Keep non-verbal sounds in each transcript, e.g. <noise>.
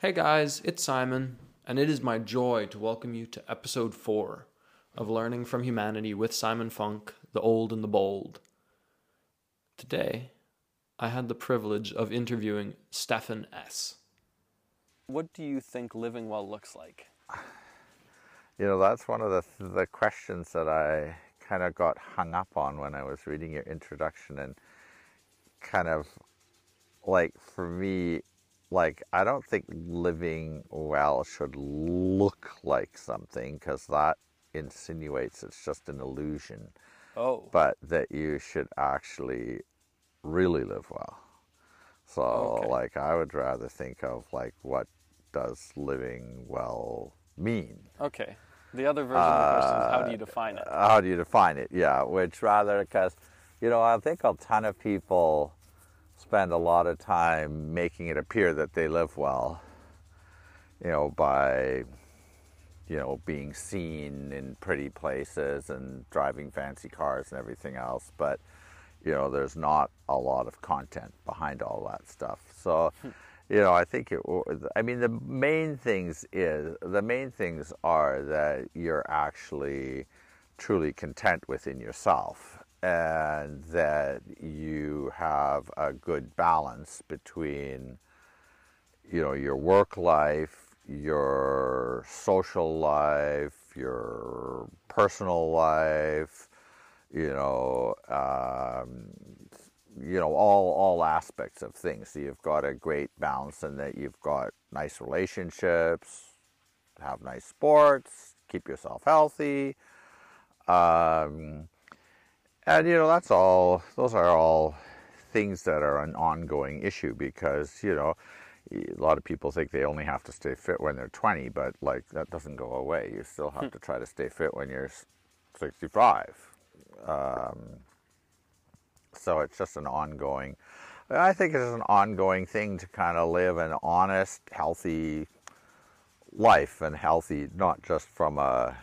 Hey guys, it's Simon, and it is my joy to welcome you to episode 4 of Learning from Humanity with Simon Funk, the Old and the Bold. Today, I had the privilege of interviewing Stefan S. What do you think living well looks like? You know, that's one of the, the questions that I kind of got hung up on when I was reading your introduction and kind of like for me, like I don't think living well should look like something because that insinuates it's just an illusion. Oh. But that you should actually really live well. So Okay. like I would rather think of like what does living well mean? Okay. The other version of the question is how do you Uh, define it? How do you define it? Yeah, which rather because, you know, I think a ton of people spend a lot of time making it appear that they live well, you know, by, you know, being seen in pretty places and driving fancy cars and everything else. But, you know, there's not a lot of content behind all that stuff. So, hmm. you know, I think it. I mean, the main things is the main things are that you're actually truly content within yourself, and that you have a good balance between, you know, your work life, your social life, your personal life, you know, um, you know all all aspects of things. So you've got a great balance, and that you've got nice relationships, have nice sports, keep yourself healthy, um, and you know that's all. Those are all things that are an ongoing issue because you know a lot of people think they only have to stay fit when they're 20, but like that doesn't go away. You still have to try to stay fit when you're 65. Um, so it's just an ongoing. I think it's an ongoing thing to kind of live an honest, healthy life, and healthy not just from a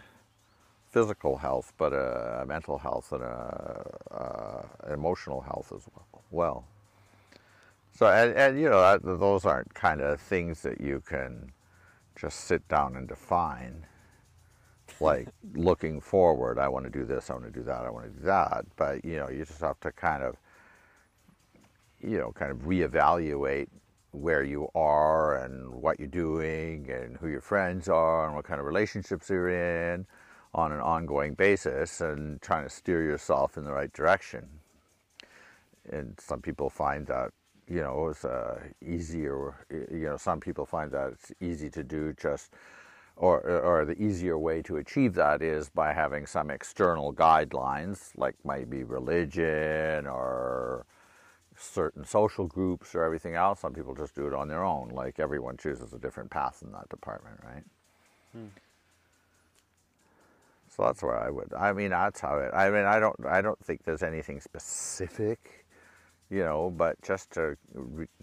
physical health, but a, mental health and a, a emotional health as well. well. So, and, and you know, that, those aren't kind of things that you can just sit down and define. Like <laughs> looking forward, I want to do this, I want to do that, I want to do that. But you know, you just have to kind of, you know, kind of reevaluate where you are and what you're doing and who your friends are and what kind of relationships you're in on an ongoing basis and trying to steer yourself in the right direction. And some people find that you know it's uh, easier you know some people find that it's easy to do just or or the easier way to achieve that is by having some external guidelines like maybe religion or certain social groups or everything else. Some people just do it on their own like everyone chooses a different path in that department right so that's where I would. I mean, that's how it. I mean, I don't. I don't think there's anything specific, you know. But just to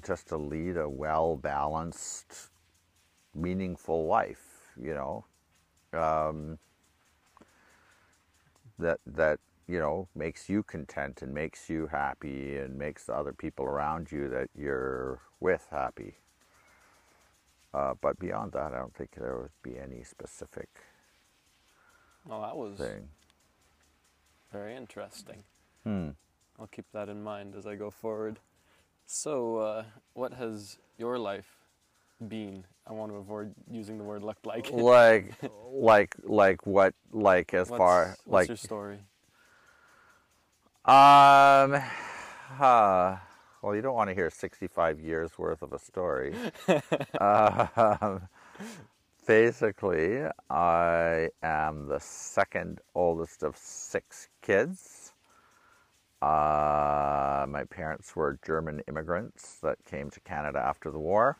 just to lead a well balanced, meaningful life, you know, um, that that you know makes you content and makes you happy and makes the other people around you that you're with happy. Uh, but beyond that, I don't think there would be any specific Oh, that was thing. very interesting. Hmm. I'll keep that in mind as I go forward. So, uh, what has your life been? I want to avoid using the word looked like. <laughs> like like like what like as What's- far what's like your story? um uh, well you don't want to hear 65 years worth of a story <laughs> um, basically i am the second oldest of six kids uh, my parents were german immigrants that came to canada after the war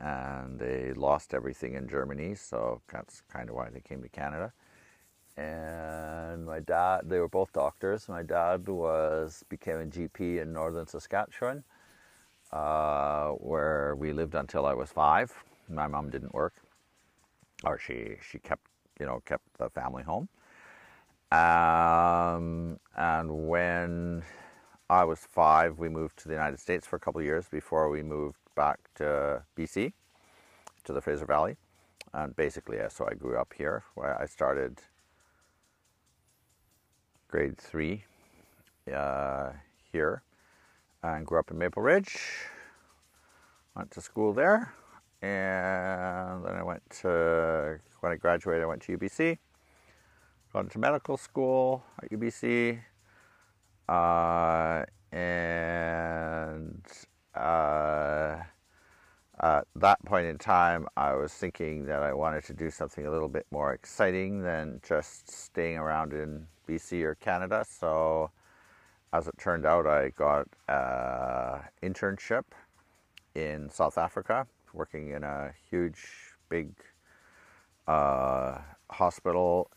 and they lost everything in Germany, so that's kind of why they came to Canada. And my dad, they were both doctors. My dad was became a GP in northern Saskatchewan, uh, where we lived until I was five. My mom didn't work, or she she kept you know kept the family home. Um, and when I was five, we moved to the United States for a couple years before we moved back to BC. to the Fraser Valley, and basically, so I grew up here. Where I started grade three uh, here, and grew up in Maple Ridge. Went to school there, and then I went to when I graduated, I went to UBC. Got into medical school at UBC, uh, and uh, at that point in time, I was thinking that I wanted to do something a little bit more exciting than just staying around in BC or Canada. So, as it turned out, I got an internship in South Africa, working in a huge, big uh, hospital,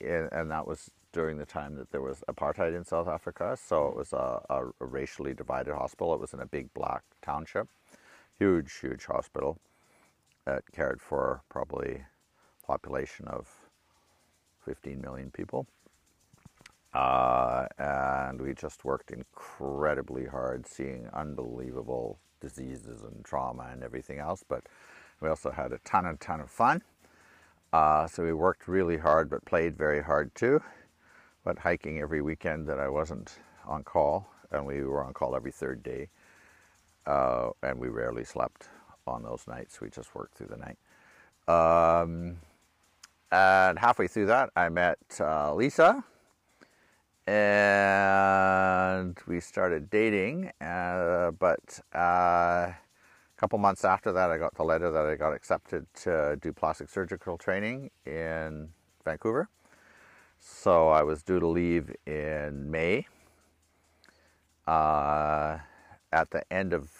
and that was during the time that there was apartheid in South Africa. So it was a, a, racially divided hospital. It was in a big black township, huge, huge hospital that cared for probably population of 15 million people. Uh, and we just worked incredibly hard, seeing unbelievable diseases and trauma and everything else. But we also had a ton and ton of fun. Uh, so we worked really hard, but played very hard too. But hiking every weekend that I wasn't on call, and we were on call every third day, uh, and we rarely slept on those nights. We just worked through the night. Um, and halfway through that, I met uh, Lisa, and we started dating. Uh, but uh, a couple months after that, I got the letter that I got accepted to do plastic surgical training in Vancouver. So I was due to leave in May. Uh, at the end of,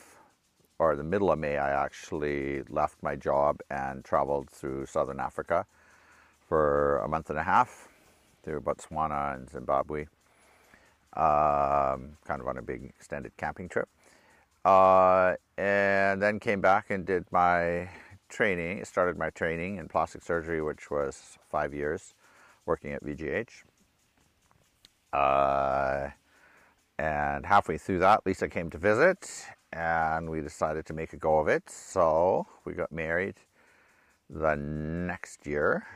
or the middle of May, I actually left my job and traveled through southern Africa for a month and a half through Botswana and Zimbabwe um, kind of on a big extended camping trip. Uh, and then came back and did my training, started my training in plastic surgery, which was five years working at VGH. Uh, and halfway through that, Lisa came to visit, and we decided to make a go of it. So we got married the next year.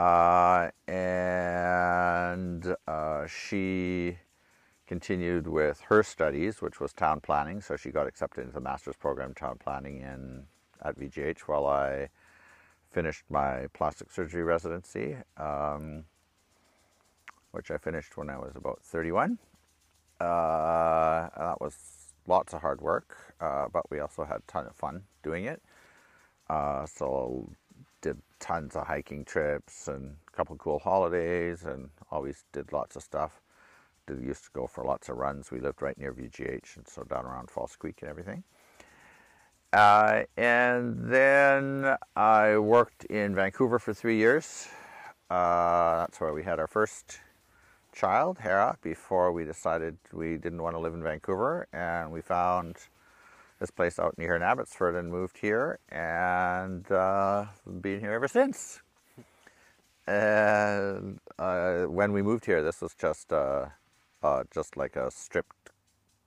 Uh, and uh, she continued with her studies, which was town planning. So she got accepted into the master's program town planning in at VGH while I finished my plastic surgery residency, um, which I finished when I was about 31. Uh, that was lots of hard work, uh, but we also had a ton of fun doing it. Uh, so did tons of hiking trips and a couple cool holidays and always did lots of stuff. Did used to go for lots of runs. We lived right near VGH and so down around False Creek and everything. Uh, and then I worked in Vancouver for three years. Uh, that's where we had our first child, Hera, before we decided we didn't want to live in Vancouver. And we found this place out near in Abbotsford and moved here and uh, been here ever since. And uh, when we moved here, this was just uh, uh, just like a stripped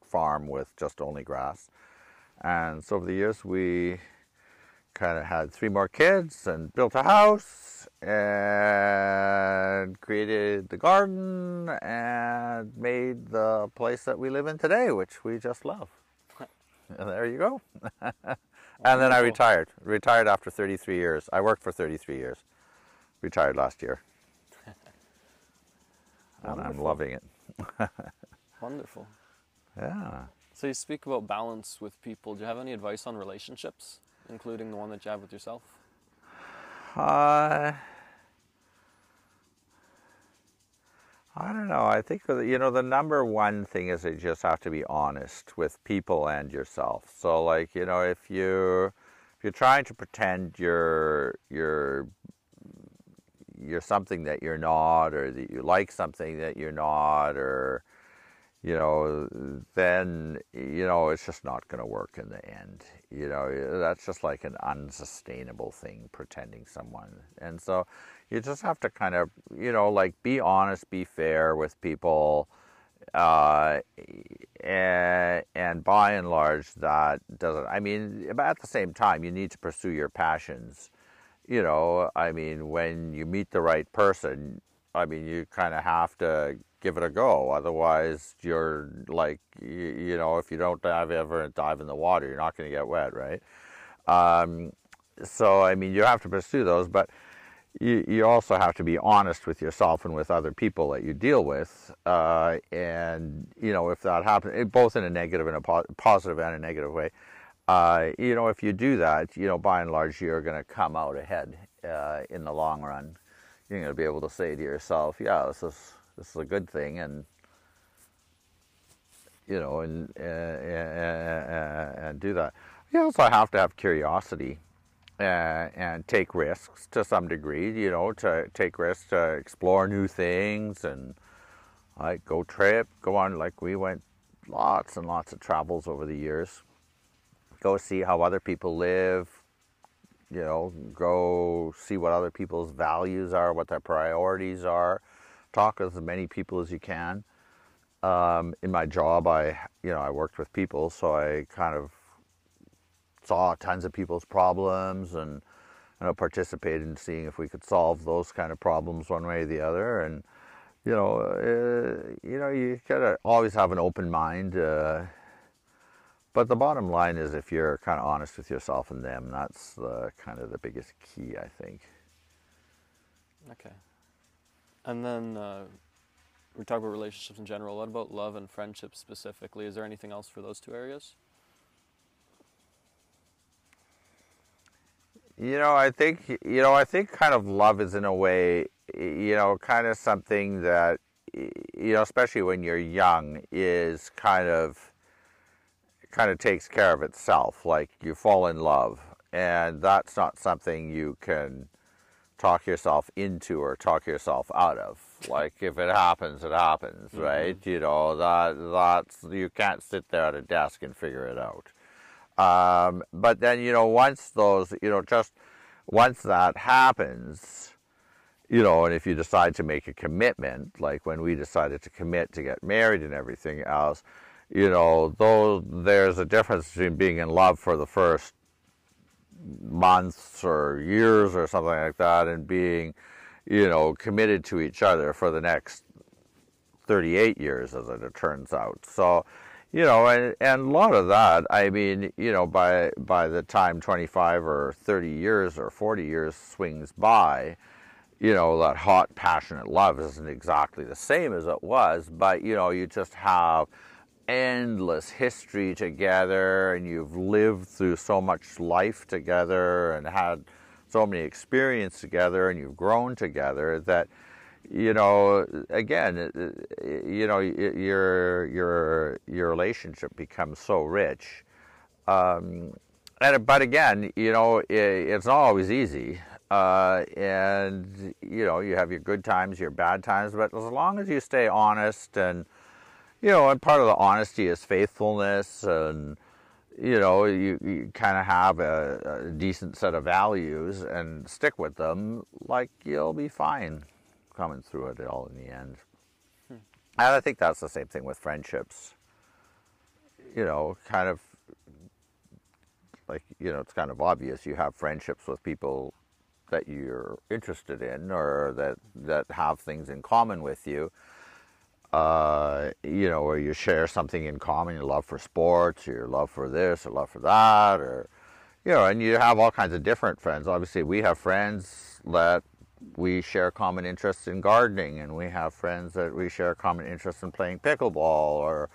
farm with just only grass. And so over the years, we kind of had three more kids and built a house and created the garden and made the place that we live in today, which we just love. And there you go. <laughs> and then I retired. Retired after 33 years. I worked for 33 years. Retired last year. and I'm loving it. <laughs> Wonderful. Yeah. So you speak about balance with people. Do you have any advice on relationships, including the one that you have with yourself? Uh, I don't know. I think you know the number one thing is you just have to be honest with people and yourself. So like you know if you if you're trying to pretend you're you're you're something that you're not, or that you like something that you're not, or you know, then you know it's just not going to work in the end. You know, that's just like an unsustainable thing, pretending someone. And so you just have to kind of, you know, like be honest, be fair with people, uh, and, and by and large, that doesn't. I mean, but at the same time, you need to pursue your passions. You know, I mean, when you meet the right person, I mean, you kind of have to give it a go. Otherwise, you're like, you, you know, if you don't dive ever dive in the water, you're not going to get wet, right? Um, so, I mean, you have to pursue those, but you, you also have to be honest with yourself and with other people that you deal with. Uh, and, you know, if that happens, eh, both in a negative and a po- positive and a negative way, uh, you know, if you do that, you know, by and large, you're going to come out ahead uh, in the long run. You're going to be able to say to yourself, yeah, this is, this is a good thing. And, you know, and, and, and do that. You also have to have curiosity uh, and take risks to some degree, you know, to take risks to explore new things and like go trip, go on like we went lots and lots of travels over the years. Go see how other people live, you know, go see what other people's values are, what their priorities are. Talk with as many people as you can. Um, in my job, I, you know, I worked with people, so I kind of saw tons of people's problems and you know, participated in seeing if we could solve those kind of problems one way or the other. And you know, uh, you know, you gotta always have an open mind. Uh, but the bottom line is, if you're kind of honest with yourself and them, that's the kind of the biggest key, I think. Okay. And then uh, we talk about relationships in general. What about love and friendship specifically? Is there anything else for those two areas? You know, I think you know, I think kind of love is in a way, you know, kind of something that you know, especially when you're young, is kind of kind of takes care of itself. Like you fall in love, and that's not something you can talk yourself into or talk yourself out of. Like if it happens, it happens, mm-hmm. right? You know that that's you can't sit there at a desk and figure it out. Um, but then, you know, once those, you know, just once that happens, you know, and if you decide to make a commitment, like when we decided to commit to get married and everything else, you know, though there's a difference between being in love for the first months or years or something like that and being, you know, committed to each other for the next 38 years, as it turns out. So, you know, and, and a lot of that, I mean, you know, by by the time 25 or 30 years or 40 years swings by, you know, that hot, passionate love isn't exactly the same as it was, but, you know, you just have endless history together and you've lived through so much life together and had so many experiences together and you've grown together that, you know, again, you know, your your your relationship becomes so rich. Um, and but again, you know, it, it's not always easy. Uh, and you know, you have your good times, your bad times, but as long as you stay honest and you know, and part of the honesty is faithfulness and you know, you, you kind of have a, a decent set of values and stick with them, like you'll be fine coming through it all in the end. Hmm. And I think that's the same thing with friendships. You know, kind of like, you know, it's kind of obvious you have friendships with people that you're interested in or that, that have things in common with you. Uh, you know, or you share something in common, your love for sports, your love for this, or love for that, or, you know, and you have all kinds of different friends. Obviously, we have friends that we share common interests in gardening, and we have friends that we share common interests in playing pickleball or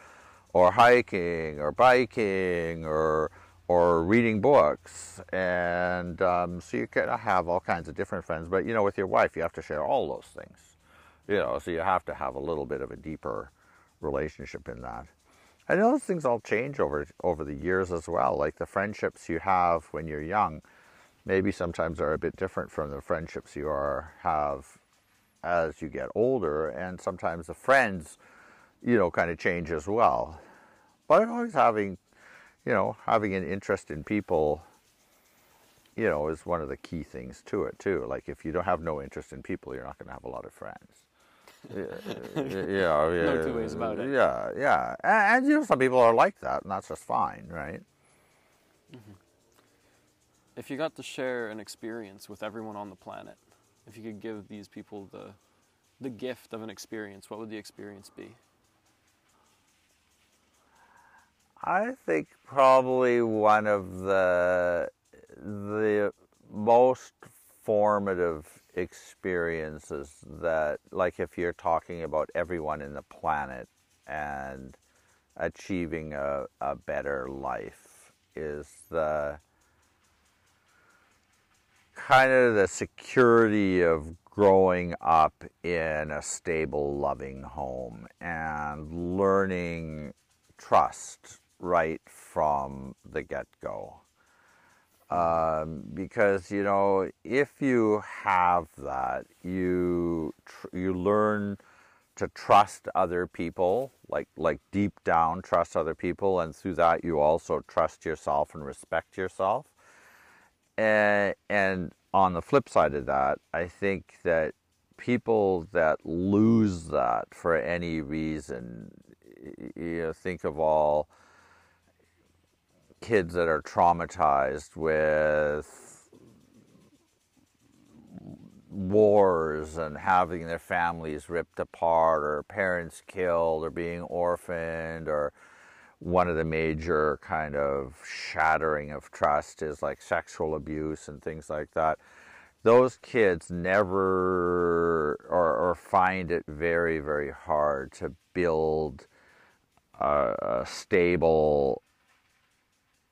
or hiking or biking or or reading books, and um, so you can have all kinds of different friends. But you know, with your wife, you have to share all those things. You know, so you have to have a little bit of a deeper relationship in that. And those things all change over over the years as well. Like the friendships you have when you're young maybe sometimes are a bit different from the friendships you are have as you get older, and sometimes the friends, you know, kind of change as well. But always having, you know, having an interest in people, you know, is one of the key things to it too. Like if you don't have no interest in people, you're not going to have a lot of friends. you <laughs> know, No two ways about it. Yeah, yeah, and, and you know, some people are like that, and that's just fine, right? Mm-hmm. If you got to share an experience with everyone on the planet, if you could give these people the the gift of an experience, what would the experience be? I think probably one of the the most formative experiences that like if you're talking about everyone in the planet and achieving a, a better life is the kind of the security of growing up in a stable loving home and learning trust right from the get-go. Um, because you know if you have that you you learn to trust other people like like deep down trust other people and through that you also trust yourself and respect yourself and and on the flip side of that i think that people that lose that for any reason you know, think of all kids that are traumatized with wars and having their families ripped apart or parents killed or being orphaned or one of the major kind of shattering of trust is like sexual abuse and things like that. Those kids never or, or find it very very hard to build a, a stable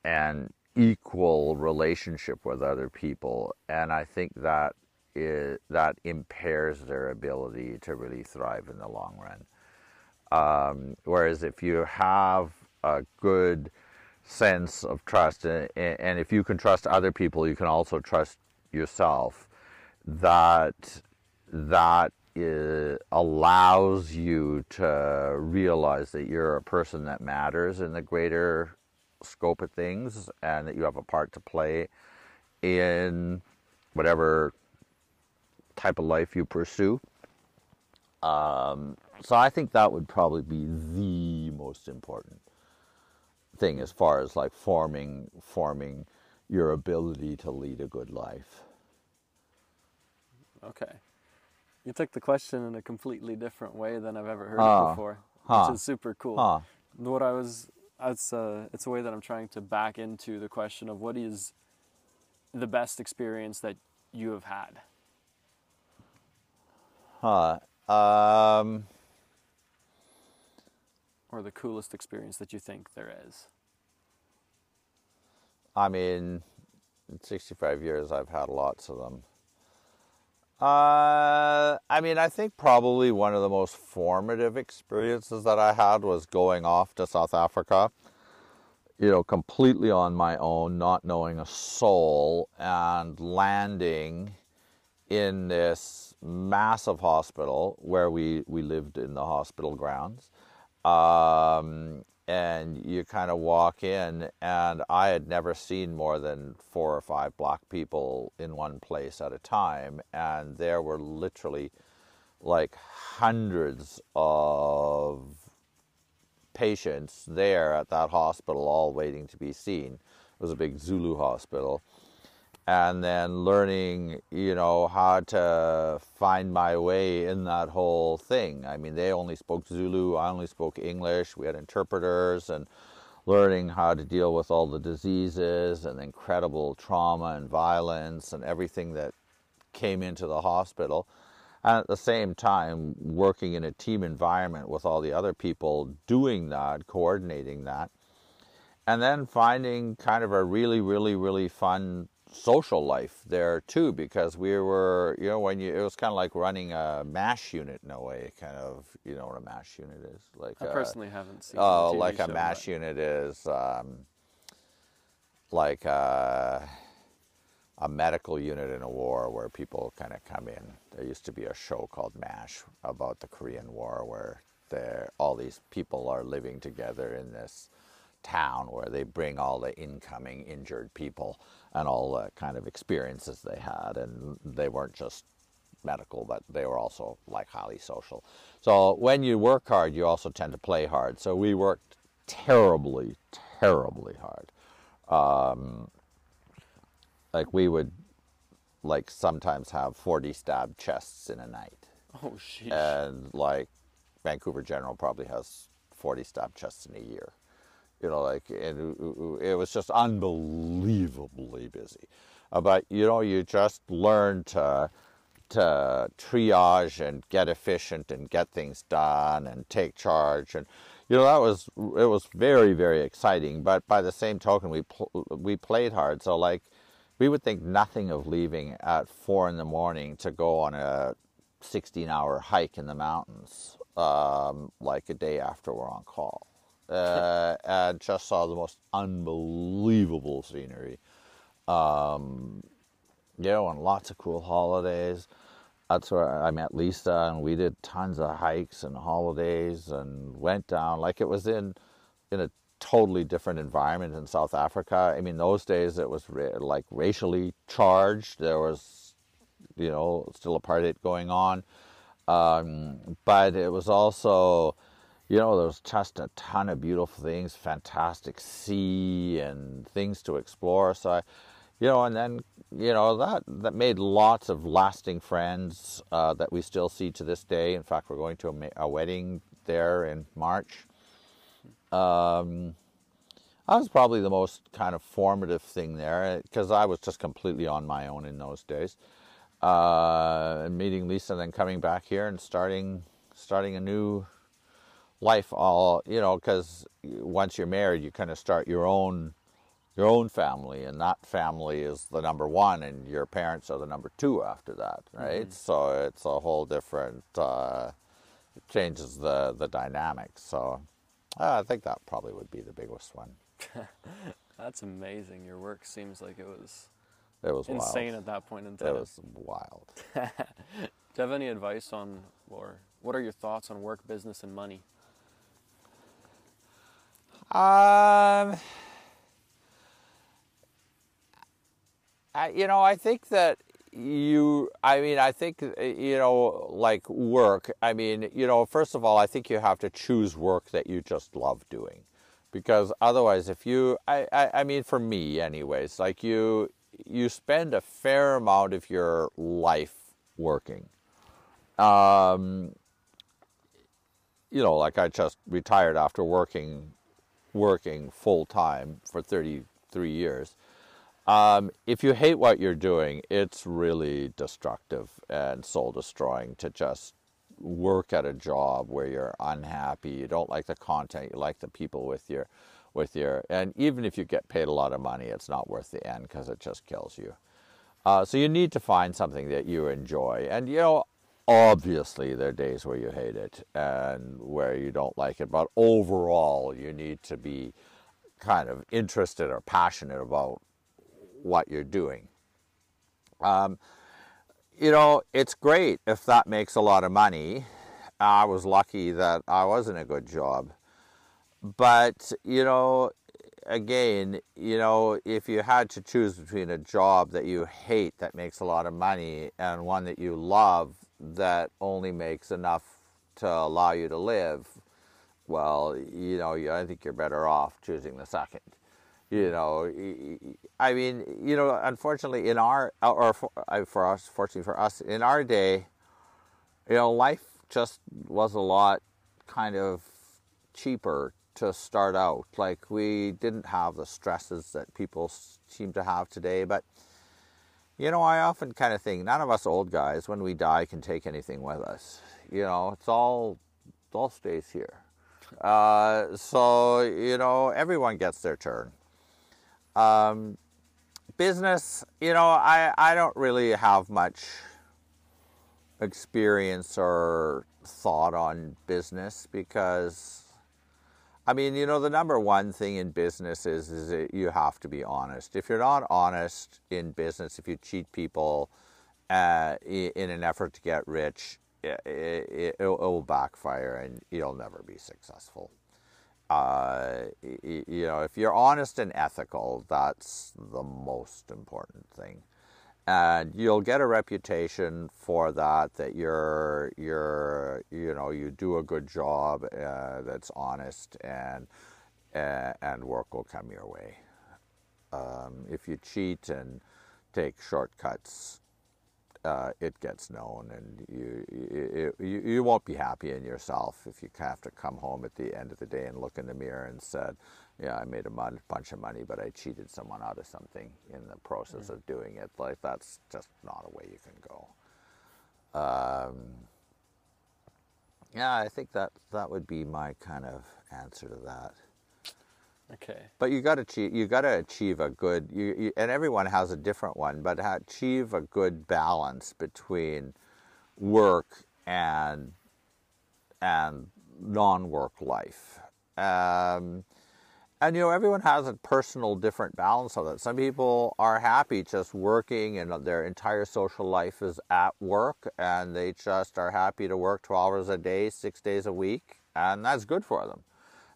and equal relationship with other people. And i think that is, that impairs their ability to really thrive in the long run. Um, whereas if you have a good sense of trust and, if you can trust other people you can also trust yourself that that is, allows you to realize that you're a person that matters in the greater scope of things and that you have a part to play in whatever type of life you pursue. Um, so I think that would probably be the most important thing as far as like forming forming your ability to lead a good life. Okay. You took the question in a completely different way than I've ever heard Ah, it before, huh. which is super cool. Huh. What I was, it's a, it's a way that I'm trying to back into the question of what is the best experience that you have had. Huh. Um, or the coolest experience that you think there is? I mean, in 65 years, I've had lots of them. Uh, I mean, I think probably one of the most formative experiences that I had was going off to South Africa, you know, completely on my own, not knowing a soul, and landing in this massive hospital where we, we lived in the hospital grounds. Um, and you kind of walk in, and I had never seen more than four or five black people in one place at a time, and there were literally like hundreds of patients there at that hospital, all waiting to be seen. It was a big Zulu hospital. And then learning, you know, how to find my way in that whole thing. I mean, they only spoke Zulu, I only spoke English. We had interpreters and learning how to deal with all the diseases and incredible trauma and violence and everything that came into the hospital. And at the same time, working in a team environment with all the other people doing that, coordinating that. And then finding kind of a really, really, really fun social life there too because we were you know when you it was kind of like running a mash unit in a way kind of you know what a mash unit is like I a- personally haven't seen. oh like a mash unit is um, like a, a medical unit in a war where people kind of come in there used to be a show called mash about the korean war where there all these people are living together in this town where they bring all the incoming injured people and all the kind of experiences they had and they weren't just medical, but they were also like highly social. So when you work hard, you also tend to play hard. So we worked terribly, terribly hard. Um, like we would like sometimes have 40 stab chests in a night. Oh, sheesh. And like Vancouver General probably has 40 stab chests in a year. You know, like and it was just unbelievably busy. Uh, but you know, you just learn to to triage and get efficient and get things done and take charge. And you know that was it was very very exciting. But by the same token we pl- we played hard. So like we would think nothing of leaving at four in the morning to go on a 16 hour hike in the mountains um, like a day after we're on call uh, and just saw the most unbelievable scenery um, you know and lots of cool holidays that's where I met Lisa, and we did tons of hikes and holidays, and went down like it was in in a totally different environment in South Africa. I mean, those days it was ra- like racially charged. There was, you know, still apartheid going on, um, but it was also, you know, there's just a ton of beautiful things, fantastic sea and things to explore. So I you know, and then you know that that made lots of lasting friends uh, that we still see to this day. In fact, we're going to a, a wedding there in March. Um, that was probably the most kind of formative thing there because I was just completely on my own in those days. Uh, and meeting Lisa, and then coming back here and starting starting a new life. All you know, because once you're married, you kind of start your own your own family, and that family is the number one, and your parents are the number two after that, right? Mm-hmm. So it's a whole different. Uh, it changes the the dynamics. So uh, I think that probably would be the biggest one. <laughs> That's amazing. Your work seems like it was. It was insane wild. at that point in time. It was wild. <laughs> Do you have any advice on, or what are your thoughts on work, business, and money? Um I, you know, I think that you, I mean, I think, uh, you know, like work, I mean, you know, first of all, I think you have to choose work that you just love doing. Because otherwise, if you, I, I, I mean, for me, anyways, like you, you spend a fair amount of your life working. Um, you know, like I just retired after working, working full time for 33 years. Um, if you hate what you're doing, it's really destructive and soul destroying to just work at a job where you're unhappy, you don't like the content, you like the people with your with your and even if you get paid a lot of money, it's not worth the end because it just kills you. Uh, so you need to find something that you enjoy, and you know, obviously there are days where you hate it and where you don't like it, but overall you need to be kind of interested or passionate about what you're doing. Um, you know, it's great if that makes a lot of money. I was lucky that I was in a good job. But, you know, again, you know, if you had to choose between a job that you hate that makes a lot of money and one that you love that only makes enough to allow you to live, well, you know, I think you're better off choosing the second you hmm. know i mean you know unfortunately in our uh, or for, for us fortunately for us in our day you know life just was a lot kind of cheaper to start out. Like we didn't have the stresses that people seem to have today but you know i often kind of think none of us old guys when we die can take anything with us. You know it's all it all stays here. Uh, so you know everyone gets their turn. Um, business, you know, I, I don't really have much experience or thought on business because, I mean, you know, the number one thing in business is, is that you have to be honest. If you're not honest in business, if you cheat people uh, in an effort to get rich, it, it, it will backfire and you'll never be successful uh, you know, if you're honest and ethical, that's the most important thing. And you'll get a reputation for that that you're you're you know you do a good job uh, that's honest and uh, and work will come your way. Um, if you cheat and take shortcuts uh, it gets known and you, you you won't be happy in yourself if you have to come home at the end of the day and look in the mirror and said yeah, I made a bunch of money, but I cheated someone out of something in the process of doing it. Like that's just not a way you can go. Um, yeah, I think that that would be my kind of answer to that. Okay. But you got to achieve. You got to achieve a good. You, you, and everyone has a different one, but achieve a good balance between work and and non-work life. Um, and you know everyone has a personal different balance of it. Some people are happy just working and their entire social life is at work and they just are happy to work 12 hours a day six days a week and that's good for them.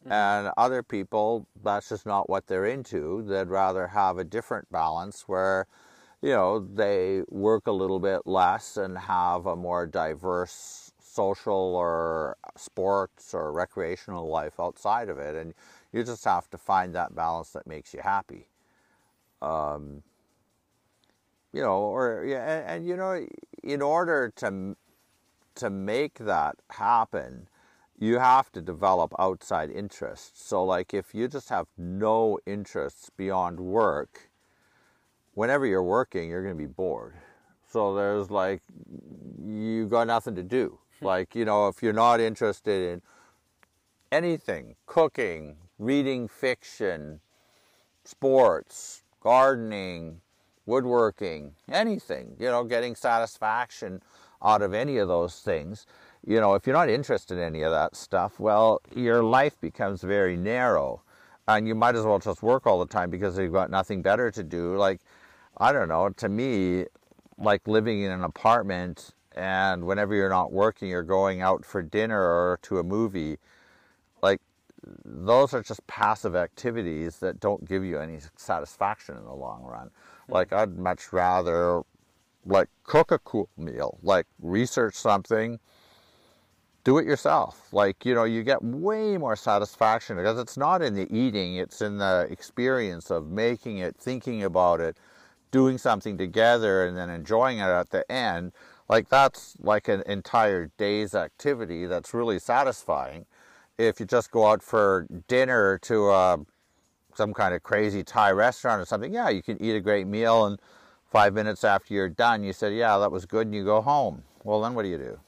Mm-hmm. and other people that's just not what they're into. They'd rather have a different balance where you know they work a little bit less and have a more diverse social or sports or recreational life outside of it. And you just have to find that balance that makes you happy. Um, you know, or yeah, and, and, you know, in order to to make that happen, you have to develop outside interests. So, like, if you just have no interests beyond work, whenever you're working, you're going to be bored. So there's like you got nothing to do. Hmm. like, you know, if you're not interested in anything, cooking, reading fiction, sports, gardening, woodworking, anything, you know, getting satisfaction out of any of those things. You know, if you're not interested in any of that stuff, well, your life becomes very narrow and you might as well just work all the time because you've got nothing better to do. Like, I don't know, to me, like living in an apartment and whenever you're not working, you're going out for dinner or to a movie those are just passive activities that don't give you any satisfaction in the long run. Mm-hmm. Like I'd much rather like cook a cool meal, like research something, do it yourself. Like, you know, you get way more satisfaction because it's not in the eating, it's in the experience of making it, thinking about it, doing something together and then enjoying it at the end. Like that's like an entire day's activity that's really satisfying if you just go out for dinner to uh, some kind of crazy Thai restaurant or something, yeah, you can eat a great meal and five minutes after you're done, you said, yeah, that was good, and you go home. Well, then what do you do?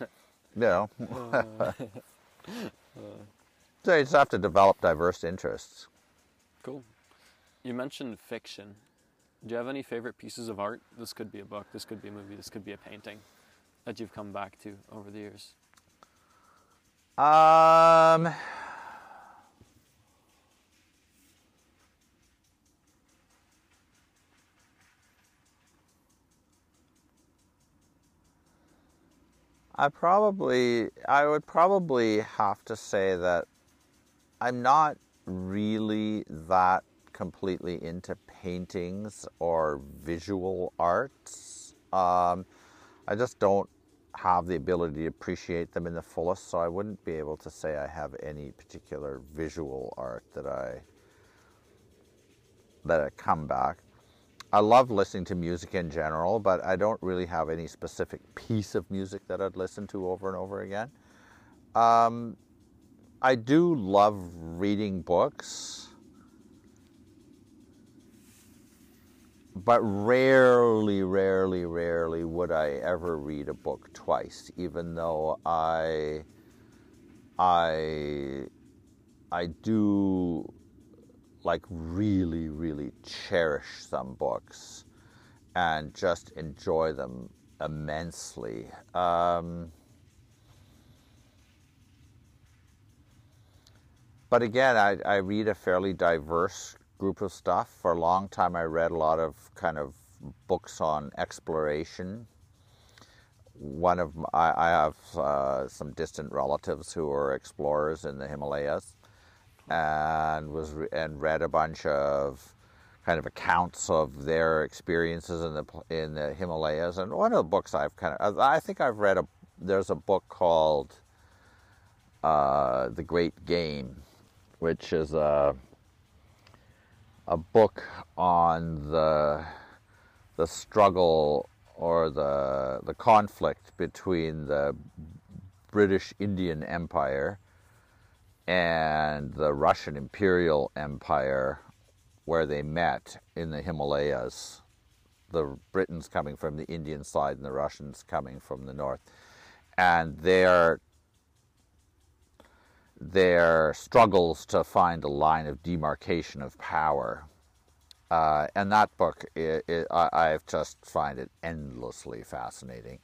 <laughs> you know. <laughs> so you just have to develop diverse interests. Cool. You mentioned fiction. Do you have any favorite pieces of art? This could be a book, this could be a movie, this could be a painting that you've come back to over the years. Um, I probably, I would probably have to say that I'm not really that completely into paintings or visual arts. Um, I just don't have the ability to appreciate them in the fullest, so I wouldn't be able to say I have any particular visual art that I that I come back. I love listening to music in general, but I don't really have any specific piece of music that I'd listen to over and over again. Um, I do love reading books. But rarely, rarely, rarely would I ever read a book twice, even though I, I, I do like really, really cherish some books and just enjoy them immensely. Um, but again, I, I read a fairly diverse group of stuff. For a long time, I read a lot of kind of books on exploration. One of my, I have uh, some distant relatives who are explorers in the Himalayas, and was and read a bunch of kind of accounts of their experiences in the in the Himalayas. And one of the books I've kind of I think I've read a there's a book called uh, The Great Game, which is a a book on the the struggle or the the conflict between the British Indian Empire and the Russian Imperial Empire where they met in the Himalayas. The Britons coming from the Indian side and the Russians coming from the north. And their their struggles to find a line of demarcation of power. Uh, and that book, it, it, I, I just find it endlessly fascinating.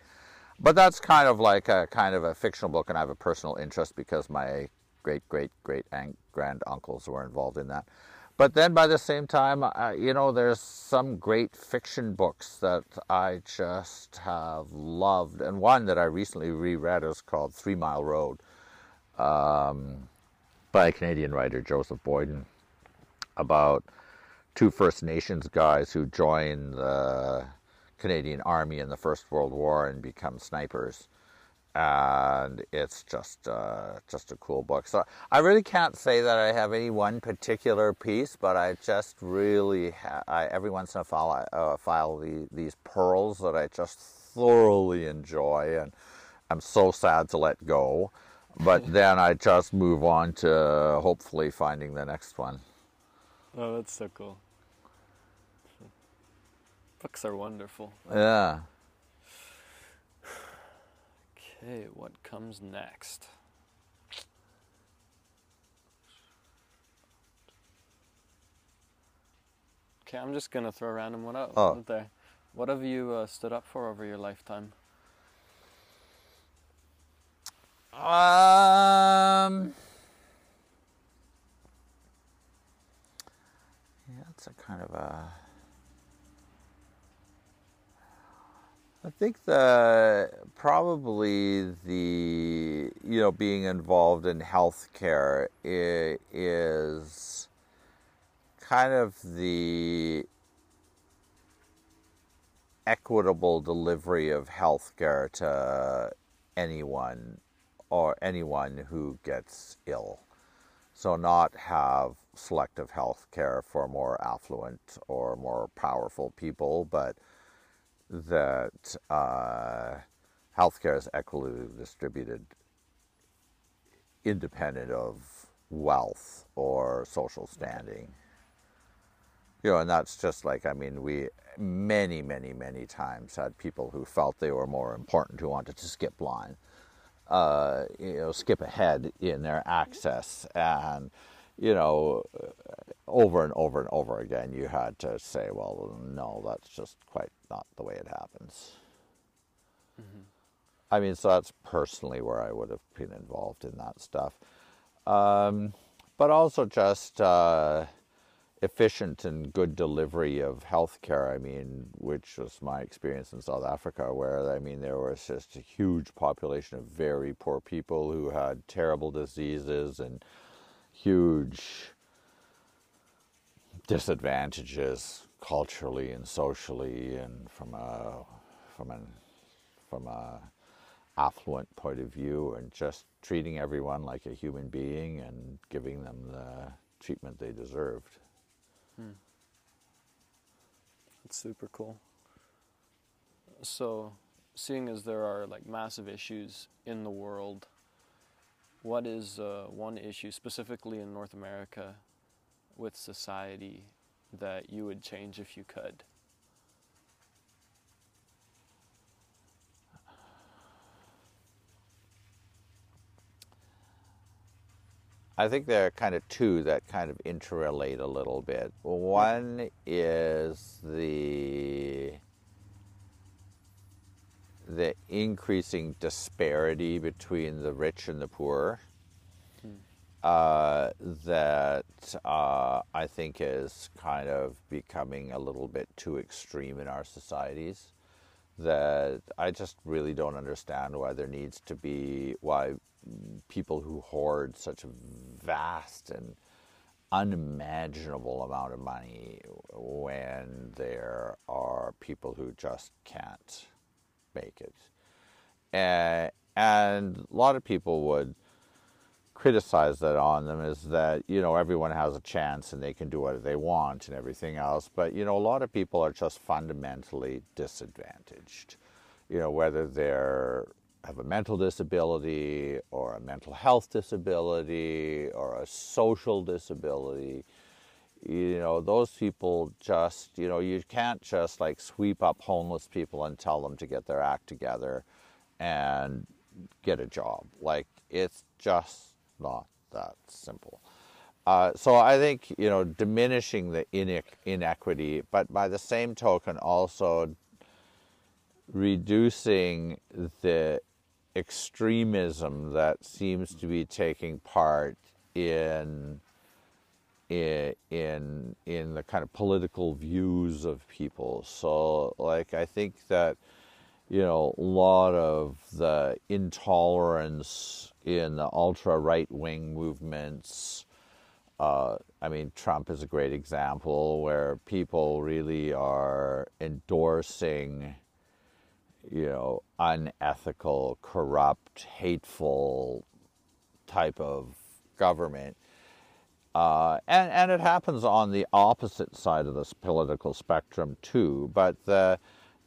But that's kind of like a kind of a fictional book, and I have a personal interest because my great great great grand uncles were involved in that. But then by the same time, uh, you know, there's some great fiction books that I just have loved. And one that I recently reread is called Three Mile Road um, by a Canadian writer, Joseph Boyden, about two First Nations guys who join the Canadian Army in the First World War and become snipers and it's just uh, just a cool book. So I really can't say that I have any one particular piece, but I just really ha- I, every once in a while I uh, file the, these pearls that I just thoroughly enjoy, and I'm so sad to let go. But then I just move on to hopefully finding the next one. Oh, that's so cool. Books are wonderful. Yeah. Okay, what comes next? Okay, I'm just gonna throw a random one out oh. there. What have you uh, stood up for over your lifetime? Um. Yeah, that's a kind of a. I think the probably the you know being involved in healthcare is kind of the equitable delivery of healthcare to anyone or anyone who gets ill. So not have selective health care for more affluent or more powerful people, but that uh, healthcare is equitably distributed independent of wealth or social standing. You know, and that's just like, I mean, we many, many, many times had people who felt they were more important who wanted to skip line, uh, you know, skip ahead in their access. And, you know, over and over and over again, you had to say, well, no, that's just quite not the way it happens. Mm-hmm. I mean, so that's personally where I would have been involved in that stuff. Um, but also just uh, efficient and good delivery of healthcare. I mean, which was my experience in South Africa, where I mean, there was just a huge population of very poor people who had terrible diseases and huge disadvantages culturally and socially and from a from an from a affluent point of view and just treating everyone like a human being and giving them the treatment they deserved. Hmm. That's super cool. So, seeing as there are like massive issues in the world, what is uh, one issue specifically in North America with society that you would change if you could? I think there are kind of two that kind of interrelate a little bit. One is the the increasing disparity between the rich and the poor uh, that uh, I think is kind of becoming a little bit too extreme in our societies. That I just really don't understand why there needs to be why people who hoard such a vast and unimaginable amount of money when there are people who just can't make it. And, a lot of people would criticize that on them is that you know everyone has a chance and they can do what they want and everything else but you know a lot of people are just fundamentally disadvantaged you know whether they're have a mental disability or a mental health disability or a social disability you know those people just you know you can't just like sweep up homeless people and tell them to get their act together and get a job like it's just not that simple. Uh, so I think you know diminishing the inequity, but by the same token also reducing the extremism that seems to be taking part in in in the kind of political views of people. So like I think that you know a lot of the intolerance in the ultra right wing movements. Uh, I mean, Trump is a great example where people really are endorsing, you know, unethical, corrupt, hateful type of government. Uh, and, and it happens on the opposite side of this political spectrum too. But the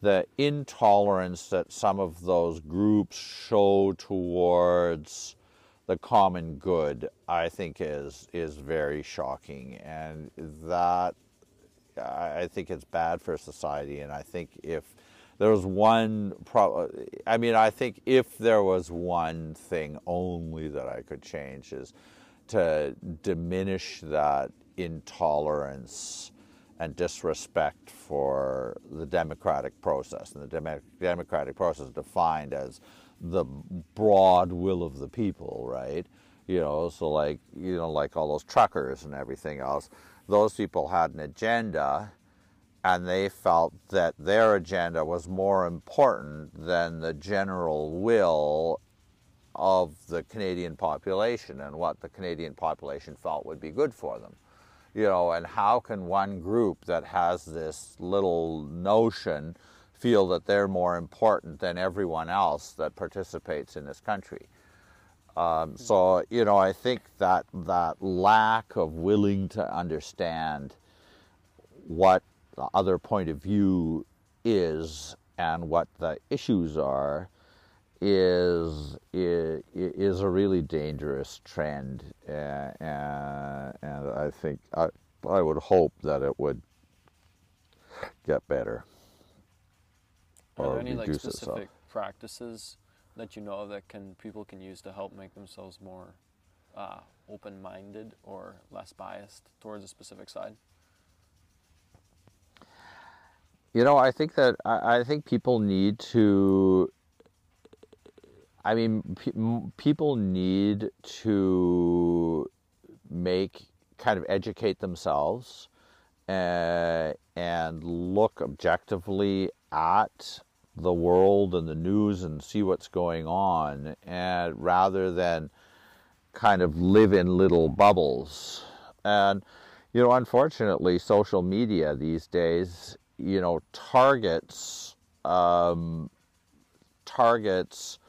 the intolerance that some of those groups show towards the common good, I think is is very shocking, and that I think it's bad for society. And I think if there was one, pro- I mean, I think if there was one thing only that I could change is to diminish that intolerance and disrespect for the democratic process. And the dem- democratic process defined as the broad will of the people, right? You know, so like, you know, like all those truckers and everything else, those people had an agenda and they felt that their agenda was more important than the general will of the Canadian population and what the Canadian population felt would be good for them you know, and how can one group that has this little notion feel that they're more important than everyone else that participates in this country? Um, so, you know, I think that that lack of willing to understand what the other point of view is and what the issues are is is a really dangerous trend, uh, and I think I I would hope that it would get better. Are there any like specific practices that you know that can people can use to help make themselves more uh, open-minded or less biased towards a specific side? You know, I think that I, I think people need to I mean, pe- people need to make kind of educate themselves uh, and look objectively at the world and the news and see what's going on, and rather than kind of live in little bubbles. And you know, unfortunately, social media these days, you know, targets um, targets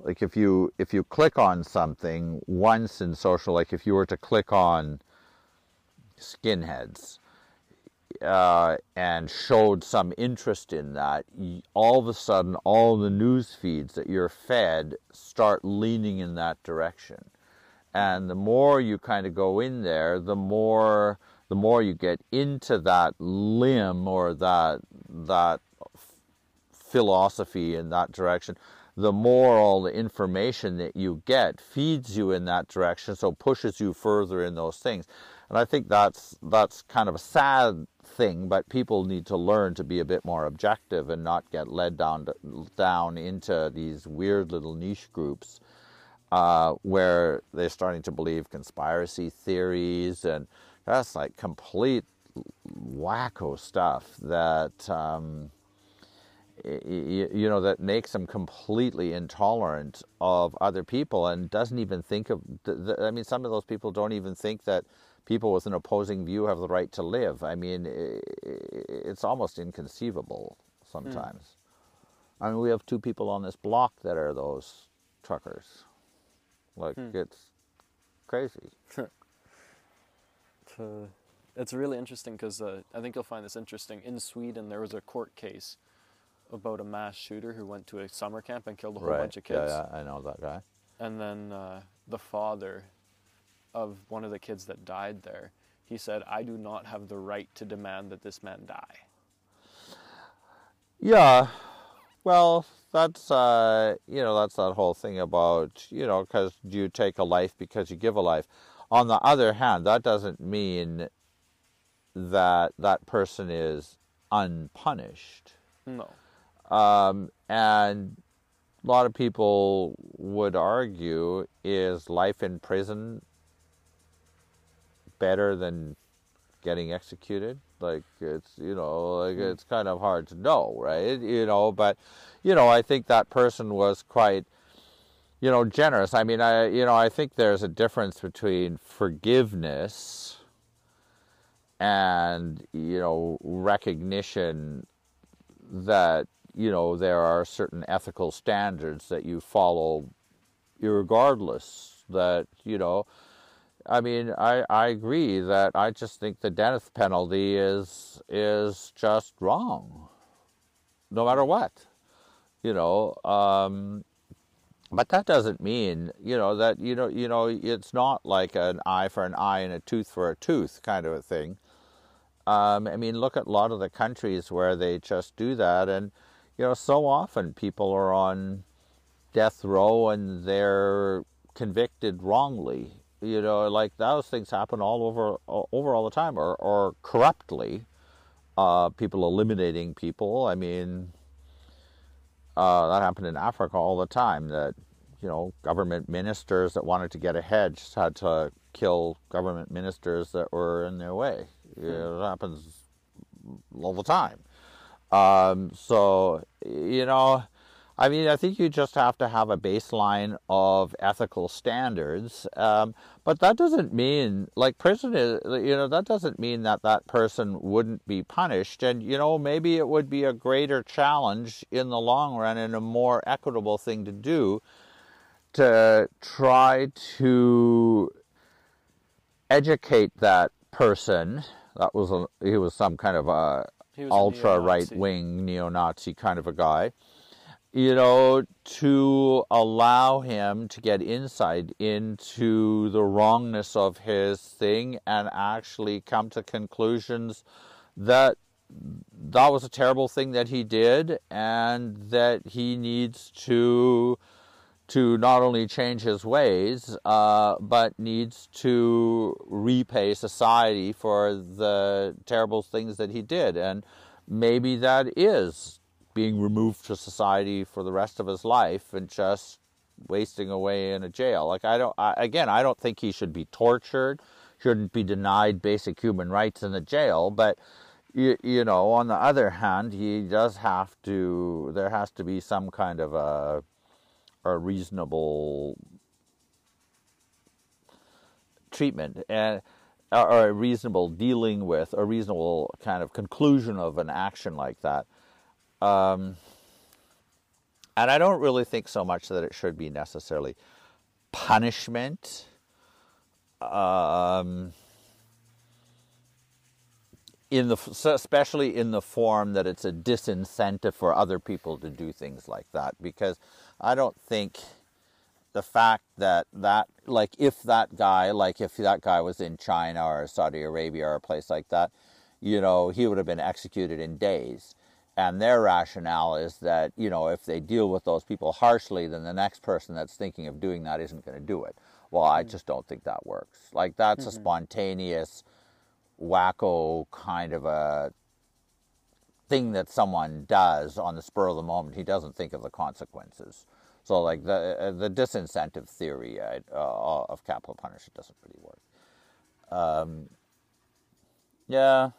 like if you if you click on something once in social like if you were to click on skinheads uh, and showed some interest in that all of a sudden all the news feeds that you're fed start leaning in that direction. And the more you kind of go in there the more the more you get into that limb or that that philosophy in that direction the more all the information that you get feeds you in that direction, so pushes you further in those things. And I think that's that's kind of a sad thing, but people need to learn to be a bit more objective and not get led down to, down into these weird little niche groups uh, where they're starting to believe conspiracy theories and that's like complete wacko stuff that. Um, you know that makes them completely intolerant of other people and doesn't even think of i mean some of those people don't even think that people with an opposing view have the right to live. I mean, it's almost inconceivable sometimes. Mm. I mean, we have two people on this block that are those truckers. Like, mm. it's crazy. <laughs> uh, it's really interesting because uh, I think you'll find this interesting. In Sweden, there was a court case about a mass shooter who went to a summer camp and killed a whole right. bunch of kids. Yeah, yeah, I know that guy. And then uh, the father of one of the kids that died there, he said, I do not have the right to demand that this man die. Yeah. Well, that's, uh, you know, that's that whole thing about, you know, because you take a life because you give a life. On the other hand, that doesn't mean that that person is unpunished. No. Um, and a lot of people would argue is life in prison better than getting executed like it's you know like hmm. it's kind of hard to know right you know but you know i think that person was quite you know generous i mean i you know i think there's a difference between forgiveness and you know recognition that you know there are certain ethical standards that you follow regardless that you know I mean, I, I agree that I just think the death penalty is is just wrong, no matter what, you know. Um, but that doesn't mean you know that you know you know it's not like an eye for an eye and a tooth for a tooth kind of a thing. Um, I mean, look at a lot of the countries where they just do that, and you know, so often people are on death row and they're convicted wrongly you know, like those things happen all over over all the time, or or corruptly. Uh, people eliminating people. I mean, uh, that happened in Africa all the time. That you know, government ministers that wanted to get ahead just had to kill government ministers that were in their way. It happens all the time. Um, so you know, I mean, I think you just have to have a baseline of ethical standards. Um, but that doesn't mean, like prison is, you know, that doesn't mean that that person wouldn't be punished. And, you know, maybe it would be a greater challenge in the long run and a more equitable thing to do to try to educate that person. That was a, he was some kind of a ultra right wing neo Nazi kind of a guy you know, to allow him to get insight into the wrongness of his thing and actually come to conclusions that that was a terrible thing that he did and that he needs to to not only change his ways uh, but needs to repay society for the terrible things that he did. And maybe that is being removed to society for the rest of his life and just wasting away in a jail. Like I don't I, again, I don't think he should be tortured, shouldn't be denied basic human rights in the jail, but you, you know, on the other hand, he does have to there has to be some kind of a a reasonable treatment and or a reasonable dealing with a reasonable kind of conclusion of an action like that um, and I don't really think so much that it should be necessarily punishment. Um, in the especially in the form that it's a disincentive for other people to do things like that because I don't think the fact that that like if that guy like if that guy was in China or Saudi Arabia or a place like that you know he would have been executed in days and their rationale is that you know if they deal with those people harshly then the next person that's thinking of doing that isn't going to do it. Well i mm. just don't think that works. Like that's mm-hmm. a spontaneous wacko kind of a thing that someone does on the spur of the moment. He doesn't think of the consequences. So like the uh, the disincentive theory uh, uh, of capital punishment doesn't really work. Um, yeah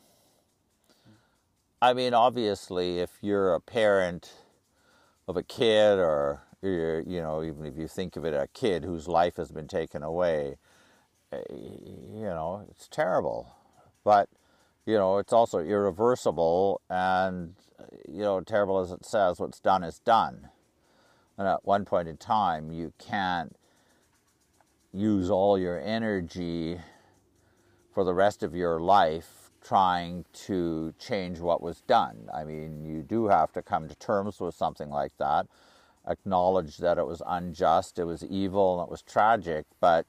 I mean, obviously, if you're a parent of a kid, or you know, even if you think of it, a kid whose life has been taken away, eh, you know, it's terrible. But, you know, it's also irreversible and, you know, terrible as it says, what's done is done. And at one point in time, you can't use all your energy for the rest of your life trying to change what was done. I mean, you do have to come to terms with something like that, acknowledge that it was unjust, it was evil, and it was tragic, but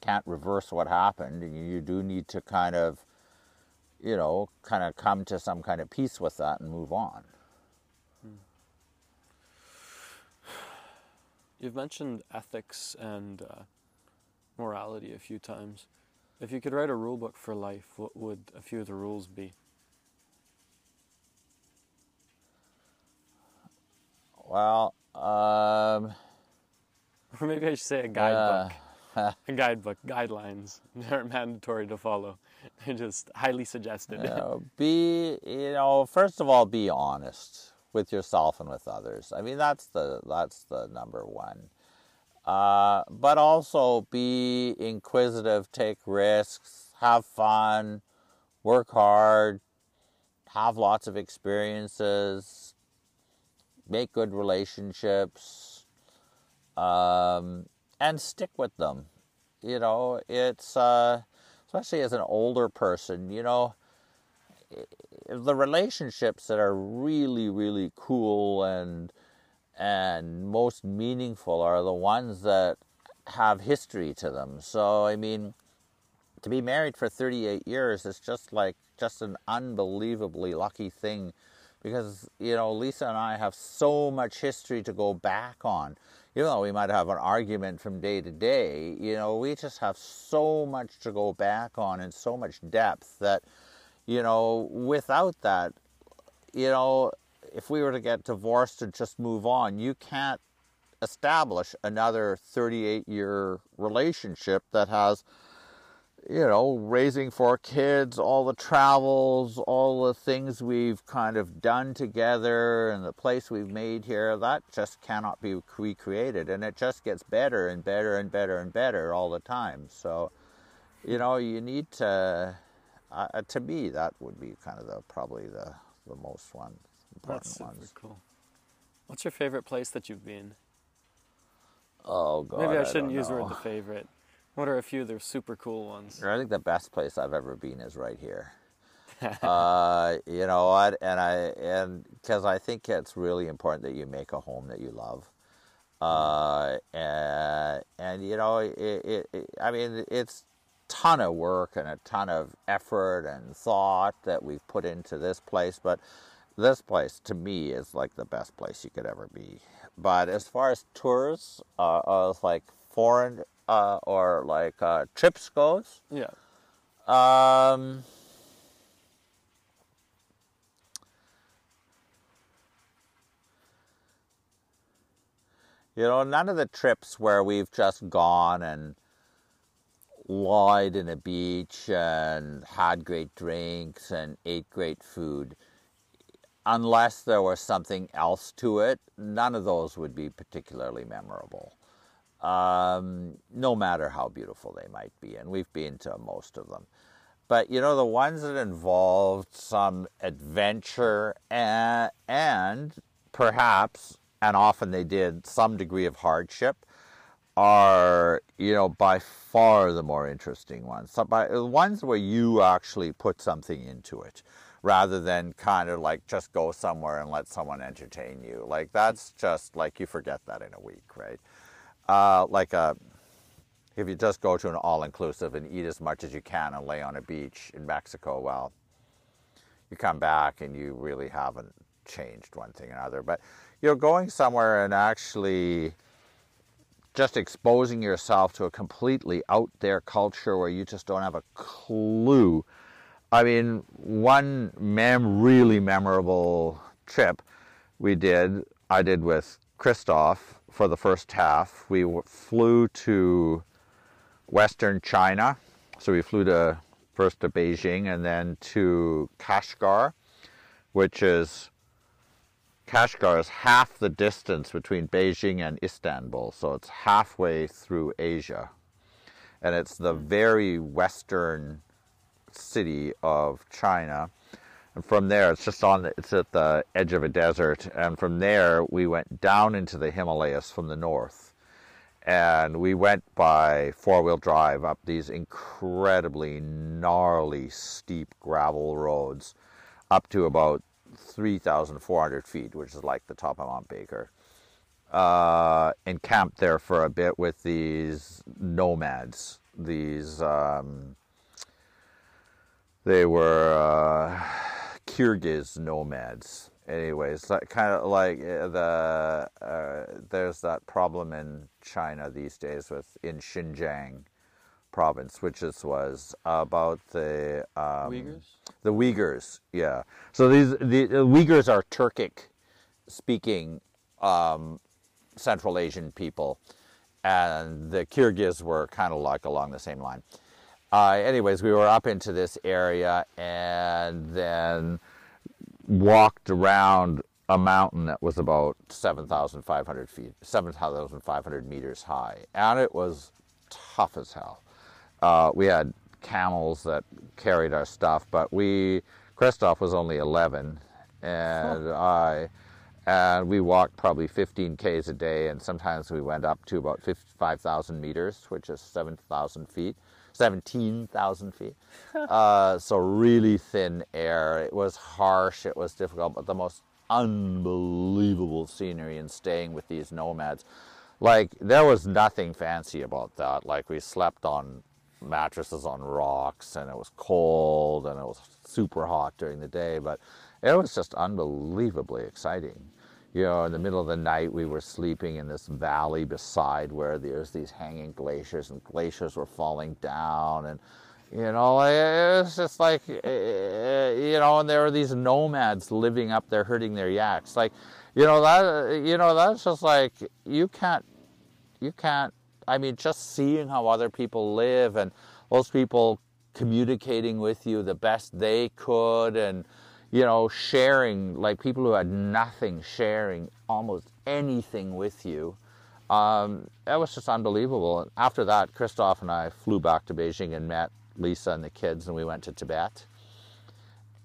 can't reverse what happened. You do need to kind of, you know, kind of come to some kind of peace with that and move on. You've mentioned ethics and uh, morality a few times. If you could write a rule book for life, what would a few of the rules be? Well, um, <laughs> or maybe I should say a guidebook. Uh, <laughs> a guidebook, guidelines. <laughs> They're mandatory to follow. They're just highly suggested. Uh, be, you know, first of all, be honest with yourself and with others. I mean, that's the that's the number one. Uh, but also be inquisitive, take risks, have fun, work hard, have lots of experiences, make good relationships, um, and stick with them. You know, it's uh, especially as an older person, you know, the relationships that are really, really cool and and most meaningful are the ones that have history to them. So, I mean, to be married for 38 years is just like just an unbelievably lucky thing because, you know, Lisa and I have so much history to go back on. Even though we might have an argument from day to day, you know, we just have so much to go back on and so much depth that, you know, without that, you know, if we were to get divorced and just move on, you can't establish another 38 year relationship that has you know raising four kids all the travels all the things we've kind of done together and the place we've made here that just cannot be recreated. And it just gets better and better and better and better all the time. So you know you need to uh, to me that would be kind of the probably the the most one important That's super cool. What's your favorite place that you've been? Oh god. Maybe I shouldn't use the word the favorite. What are a few of the super cool ones? I think the best place I've ever been is right here. <laughs> uh, you know what? And I and because I think it's really important that you make a home that you love. Uh, and and you know, it, it, it I mean, it's ton of work and a ton of effort and thought that we've put into this place, but this place to me is like the best place you could ever be. But as far as tours, uh, uh like foreign uh, or like uh, trips goes, Yeah. um, you know, none of the trips where we've just gone and lied in a beach and had great drinks and ate great food, unless there was something else to it, none of those would be particularly memorable. Um, no matter how beautiful they might be, and we've been to most of them. But you know, the ones that involved some adventure and, and perhaps, and often they did, some degree of hardship, are you know by far the more interesting ones. So by the ones where you actually put something into it, rather than kind of like just go somewhere and let someone entertain you. Like that's just like you forget that in a week, right? Uh, like a if you just go to an all-inclusive and eat as much as you can and lay on a beach in Mexico, well, you come back and you really haven't changed one thing or another. But you're going somewhere and actually just exposing yourself to a completely out there culture where you just don't have a clue. I mean, one mem- really memorable trip we did, I did with Christoph for the first half. We flew to Western China. So we flew to first to Beijing and then to Kashgar, which is Kashgar is half the distance between Beijing and Istanbul, so it's halfway through Asia. and it's the very western city of China. And from there, it's just on, the, it's at the edge of a desert. And from there, we went down into the Himalayas from the north. And we went by four wheel drive up these incredibly gnarly, steep gravel roads up to about 3,400 feet, which is like the top of Mount Baker. Uh, and camped there for a bit with these nomads, these um, they were uh, Kyrgyz nomads. Anyways, kind of like uh, the uh, there's that problem in China these days with in Xinjiang province, which is was about the um, Uyghurs. The Uyghurs, yeah. So these the, the Uyghurs are Turkic speaking um, Central Asian people, and the Kyrgyz were kind of like along the same line. Uh, anyways, we were up into this area and then walked around a mountain that was about 7,500 feet, 7,500 meters high. And it was tough as hell. Uh, we had camels that carried our stuff, but we, Christoph was only 11, and I, and we walked probably 15 Ks a day, and sometimes we went up to about 5,000 meters, which is 7,000 feet. 17,000 feet. Uh, so really thin air. It was harsh. It was difficult, but the most unbelievable scenery and staying with these nomads. Like there was nothing fancy about that. Like we slept on mattresses on rocks and it was cold and it was super hot during the day, but it was just unbelievably exciting you know, in the middle of the night, we were sleeping in this valley beside where there's these hanging glaciers, and glaciers were falling down, and you know, it was just like, eh, eh, you know, and there were these nomads living up there, herding their yaks. Like, you know, that, you know, that's just like you can't, you can't. I mean, just seeing how other people live and those people communicating with you the best they could, and you know, sharing, like people who had nothing, sharing almost anything with you. Um, that was just unbelievable. After that, Christoph and I flew back to Beijing and met Lisa and the kids, and we went to Tibet.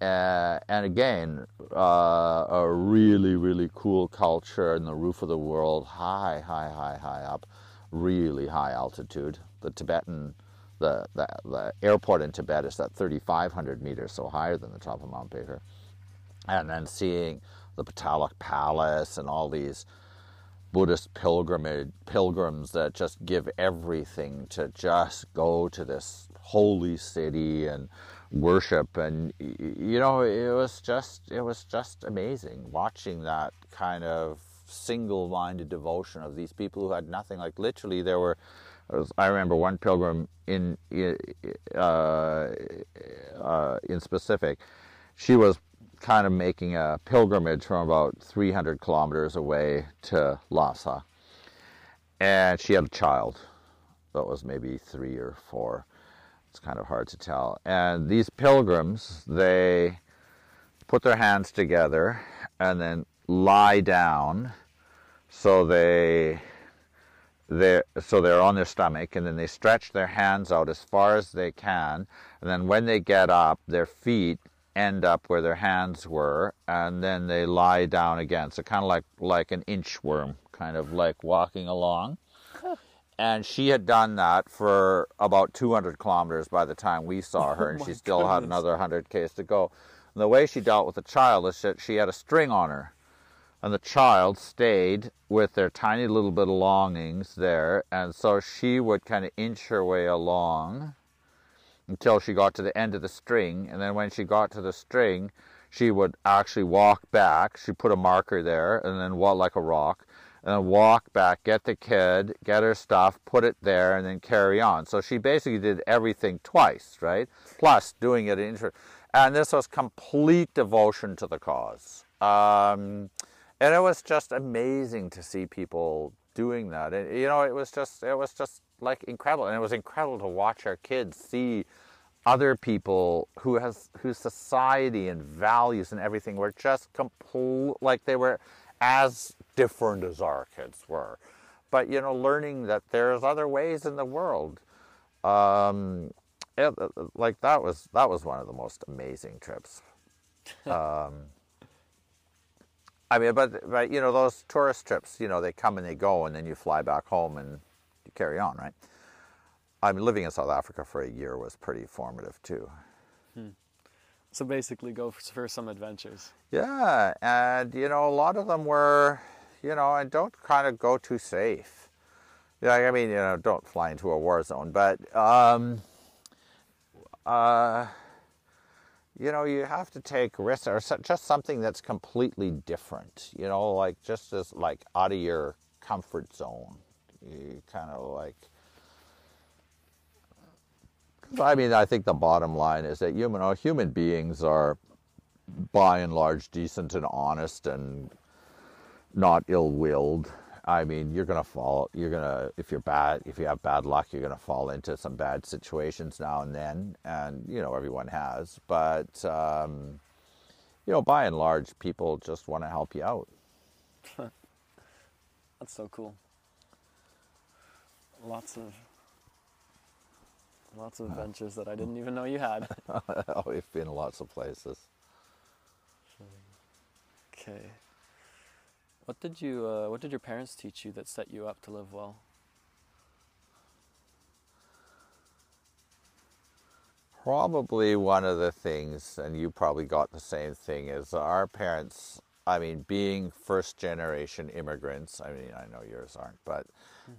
Uh, and again, uh, a really, really cool culture in the roof of the world, high, high, high, high up, really high altitude. The Tibetan, the, the, the airport in Tibet is at 3,500 meters, so higher than the top of Mount Baker. And then seeing the Potala Palace and all these Buddhist pilgrimage pilgrims that just give everything to just go to this holy city and worship. And you know it was just it was just amazing watching that kind of single-minded devotion of these people who had nothing. Like literally there were I remember one pilgrim in uh, uh, in specific she was kind of making a pilgrimage from about 300 kilometers away to Lhasa. And she had a child that was maybe three or four. It's kind of hard to tell. And these pilgrims, they put their hands together and then lie down so they they so they're on their stomach and then they stretch their hands out as far as they can and then when they get up their feet end up where their hands were, and then they lie down again. So kind of like like an inchworm, kind of like walking along. And she had done that for about 200 kilometers by the time we saw her, oh and oh she still goodness. had another 100 k's to go. And the way she dealt with the child is that she had a string on her, and the child stayed with their tiny little bit of longings there, and so she would kind of inch her way along until she got to the end of the string. And then when she got to the string, she would actually walk back. She put a marker there and then walk like a rock and then walk back, get the kid, get her stuff, put it there, and then carry on. So she basically did everything twice, right? Plus doing it in and this was complete devotion to the cause. Um, and it was just amazing to see people doing that. And, you know, it was just it was just like incredible, and it was incredible to watch our kids see other people who has whose society and values and everything were just complete like they were as different as our kids were but you know learning that there's other ways in the world Um, it, like that was that was one of the most amazing trips. <laughs> Um, I mean, but but you know those tourist trips, you know, they come and they go, and then you fly back home and you carry on, right? I mean, living in South Africa for a year was pretty formative too. So basically, go for, for some adventures. Yeah, and you know, a lot of them were, you know, and don't kind of go too safe. Yeah, I mean, you know, don't fly into a war zone, but um, uh, you know, you have to take risks or so- just something that's completely different. You know, like just as like out of your comfort zone. You kind of like. I mean, I think the bottom line is that human, uh, human beings are, by and large, decent and honest and not ill-willed. I mean, you're gonna fall. You're gonna if you're bad. If you have bad luck, you're gonna fall into some bad situations now and then, and you know everyone has. But um, you know, by and large, people just want to help you out. <laughs> That's so cool. Lots of lots of <laughs> adventures that I didn't even know you had. <laughs> oh, we've been lots of places. Okay. What did you uh, What did your parents teach you that set you up to live well? Probably one of the things, and you probably got the same thing, is our parents. I mean, being first generation immigrants. I mean, I know yours aren't, but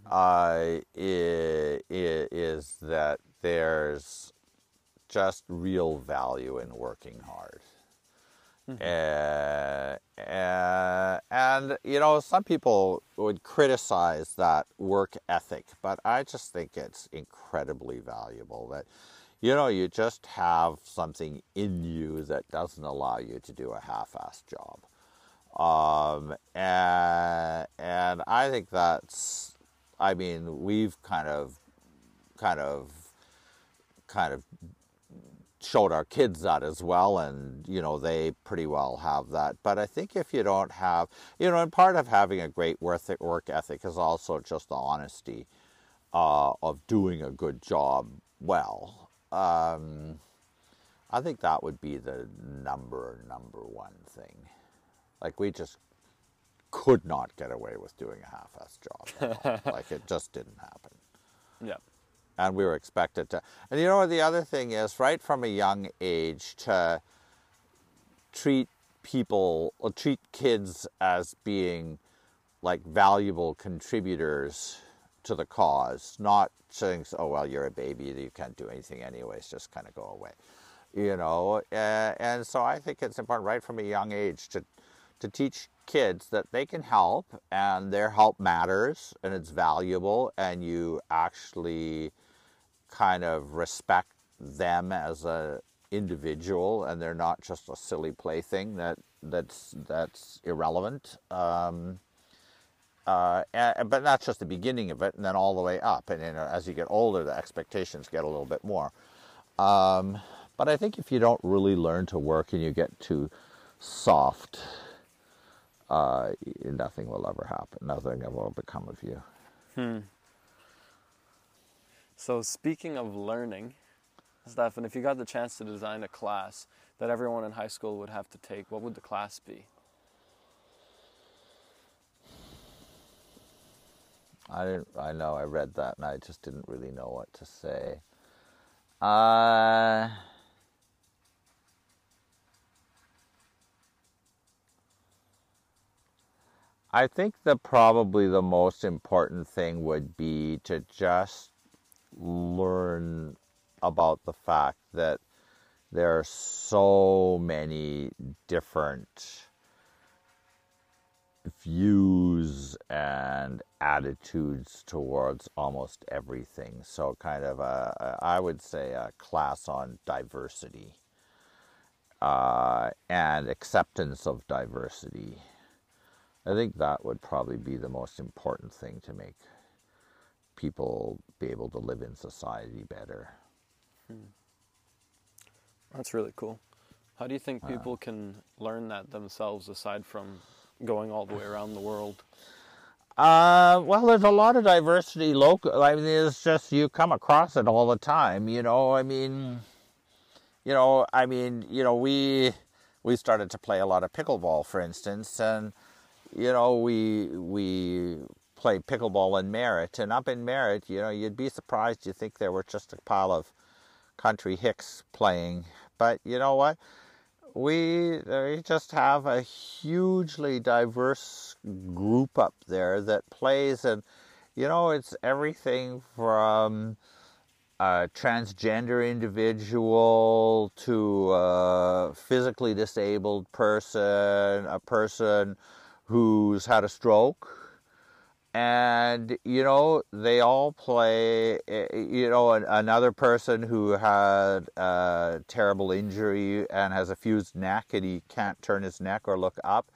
uh, i- i- is that there's just real value in working hard. Uh, and you know, some people would criticize that work ethic, but I just think it's incredibly valuable. That you know, you just have something in you that doesn't allow you to do a half-assed job. Um, and and I think that's, I mean, we've kind of, kind of, kind of showed our kids that as well and you know they pretty well have that. But i think if you don't have you know and part of having a great work work ethic is also just the honesty uh, of doing a good job well. Um, i think that would be the number number one thing. Like we just could not get away with doing a half-ass job <laughs> like it just didn't happen. Yeah. And we were expected to. And you know what the other thing is, right from a young age, to treat people or treat kids as being like valuable contributors to the cause, not saying, "Oh well, you're a baby, you can't do anything anyways, just kind of go away," you know. Uh, and so I think it's important, right from a young age, to to teach kids that they can help and their help matters and it's valuable and you actually kind of respect them as a individual and they're not just a silly plaything that that's that's irrelevant. Um, uh, and, but that's just the beginning of it and then all the way up. And as you get older the expectations get a little bit more. Um, but i think if you don't really learn to work and you get too soft uh, nothing will ever happen. Nothing will become of you So speaking of learning, Stefan, if you got the chance to design a class that everyone in high school would have to take, what would the class be? I didn't. I know. I read that, and I just didn't really know what to say. Uh, I think that probably the most important thing would be to just learn about the fact that there are so many different views and attitudes towards almost everything. So, kind of a, I would say, a class on diversity uh, and acceptance of diversity. I think that would probably be the most important thing to make people be able to live in society better. That's really cool. How do you think people can learn that themselves aside from going all the way around the world? Uh, well, there's a lot of diversity local. I mean, it's just you come across it all the time. You know, I mean, you know, I mean, you know, we we started to play a lot of pickleball, for instance, and you know, we we played pickleball in Merritt, and up in Merritt, you know, you'd be surprised. You think there were just a pile of country hicks playing, but you know what? we, we just have a hugely diverse group up there that plays, and you know, it's everything from a transgender individual to a physically disabled person, a person who's had a stroke, and you know they all play eh, you know another person who had a terrible injury and has a fused neck and he can't turn his neck or look up.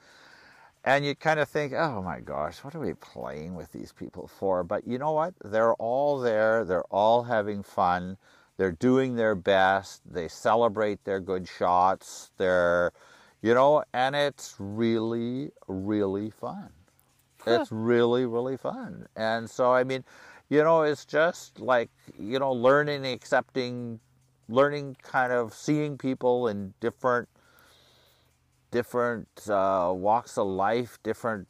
And you kind of think oh my gosh what are we playing with these people for? But you know what? They're all there. They're all having fun. They're doing their best. They celebrate their good shots. They're you know and it's really really fun it's really, really fun. And so, I mean, you know, it's just like, you know, learning, accepting, learning, kind of seeing people in different, different uh, walks of life, different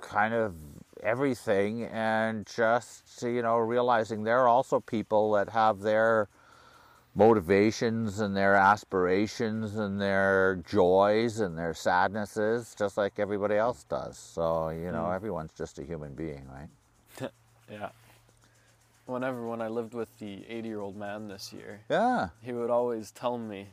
kind of everything, and just, you know, realizing there are also people that have their, motivations and their aspirations and their joys and their sadnesses just like everybody else does. So you know mm. everyone's just a human being right? <laughs> Yeah. Whenever when i lived with the 80 year old man this year yeah. he would always tell me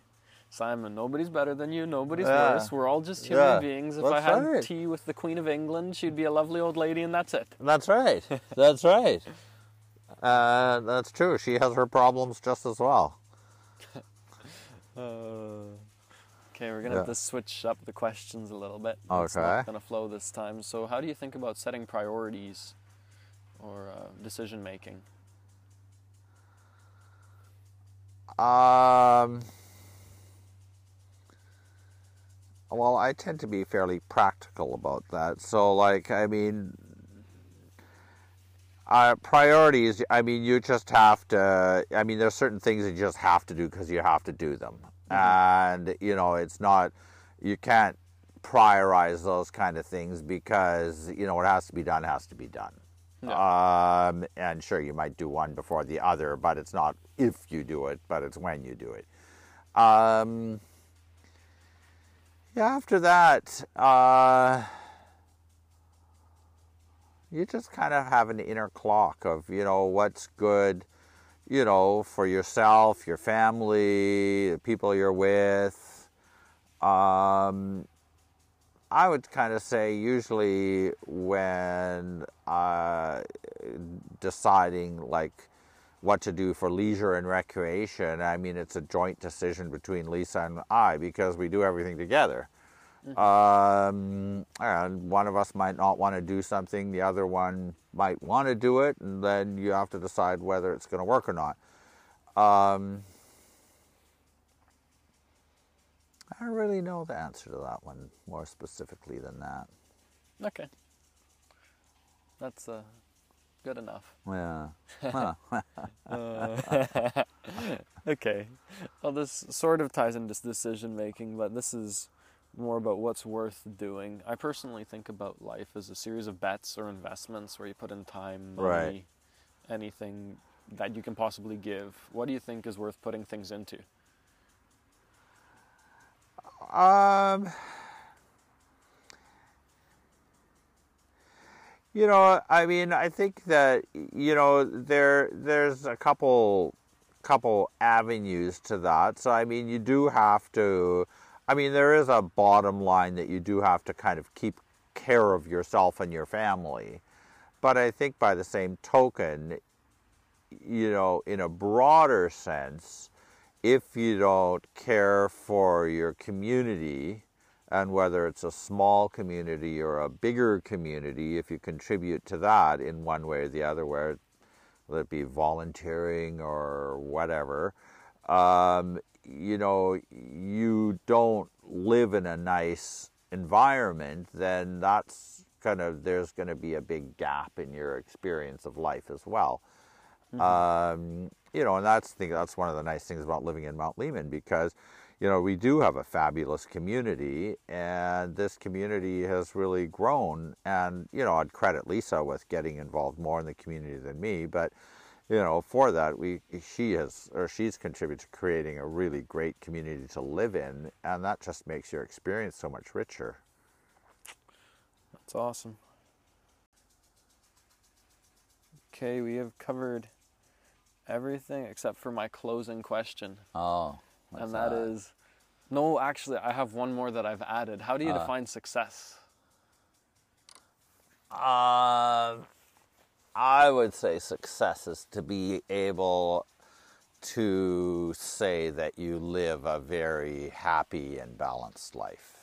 simon nobody's better than you nobody's yeah. worse. We're all just human yeah. beings. If that's i had right. tea with the queen of england she'd be a lovely old lady and that's it. That's right. <laughs> That's right. Uh, that's true. She has her problems just as well <laughs> uh, okay, we're gonna yeah. have to switch up the questions a little bit. Okay. It's not gonna flow this time. So, how do you think about setting priorities or uh, decision making? Um. Well, I tend to be fairly practical about that. So, like, I mean, uh, priorities, I mean, you just have to, I mean, there's certain things that you just have to do because you have to do them. Mm-hmm. And, you know, it's not, you can't prioritize those kind of things because, you know, what has to be done has to be done. Um, and sure, you might do one before the other, but it's not if you do it, but it's when you do it. Um, yeah, after that, uh, you just kind of have an inner clock of, you know, what's good, you know, for yourself, your family, the people you're with. Um, I would kind of say usually when uh, deciding like what to do for leisure and recreation, I mean, it's a joint decision between Lisa and I because we do everything together. Um, and one of us might not want to do something, the other one might want to do it, and then you have to decide whether it's going to work or not. Um, I don't really know the answer to that one more specifically than that. Okay. That's uh, good enough. Yeah. <laughs> <laughs> uh, <laughs> okay. Well, this sort of ties into decision making, but this is more about what's worth doing. I personally think about life as a series of bets or investments where you put in time, money, right. anything that you can possibly give. What do you think is worth putting things into? Um, you know, I mean, I think that you know there there's a couple couple avenues to that. So I mean, you do have to I mean, there is a bottom line that you do have to kind of keep care of yourself and your family. But I think by the same token, you know, in a broader sense, if you don't care for your community, and whether it's a small community or a bigger community, if you contribute to that in one way or the other, whether it be volunteering or whatever, um, you know, you don't live in a nice environment, then that's kind of there's gonna be a big gap in your experience of life as well. Um, you know, and that's think that's one of the nice things about living in Mount Lehman because, you know, we do have a fabulous community, and this community has really grown. And you know, I'd credit Lisa with getting involved more in the community than me, but you know, for that we she has or she's contributed to creating a really great community to live in, and that just makes your experience so much richer. That's awesome. Okay, we have covered everything except for my closing question. Oh, and that is no, actually, I have one more that I've added. How do you Uh. define success? Uh, I would say success is to be able to say that you live a very happy and balanced life.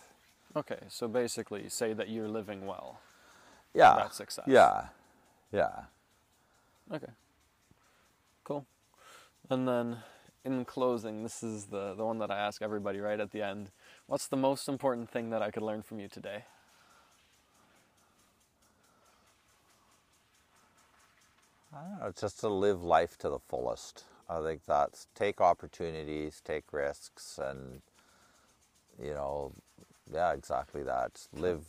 Okay, so basically, say that you're living well. Yeah. That's success. Yeah. Yeah. Okay. Cool. And then in closing, this is the, the one that I ask everybody right at the end. What's the most important thing that I could learn from you today? I don't know, just to live life to the fullest. I think that's take opportunities, take risks, and you know, yeah, exactly that. Live,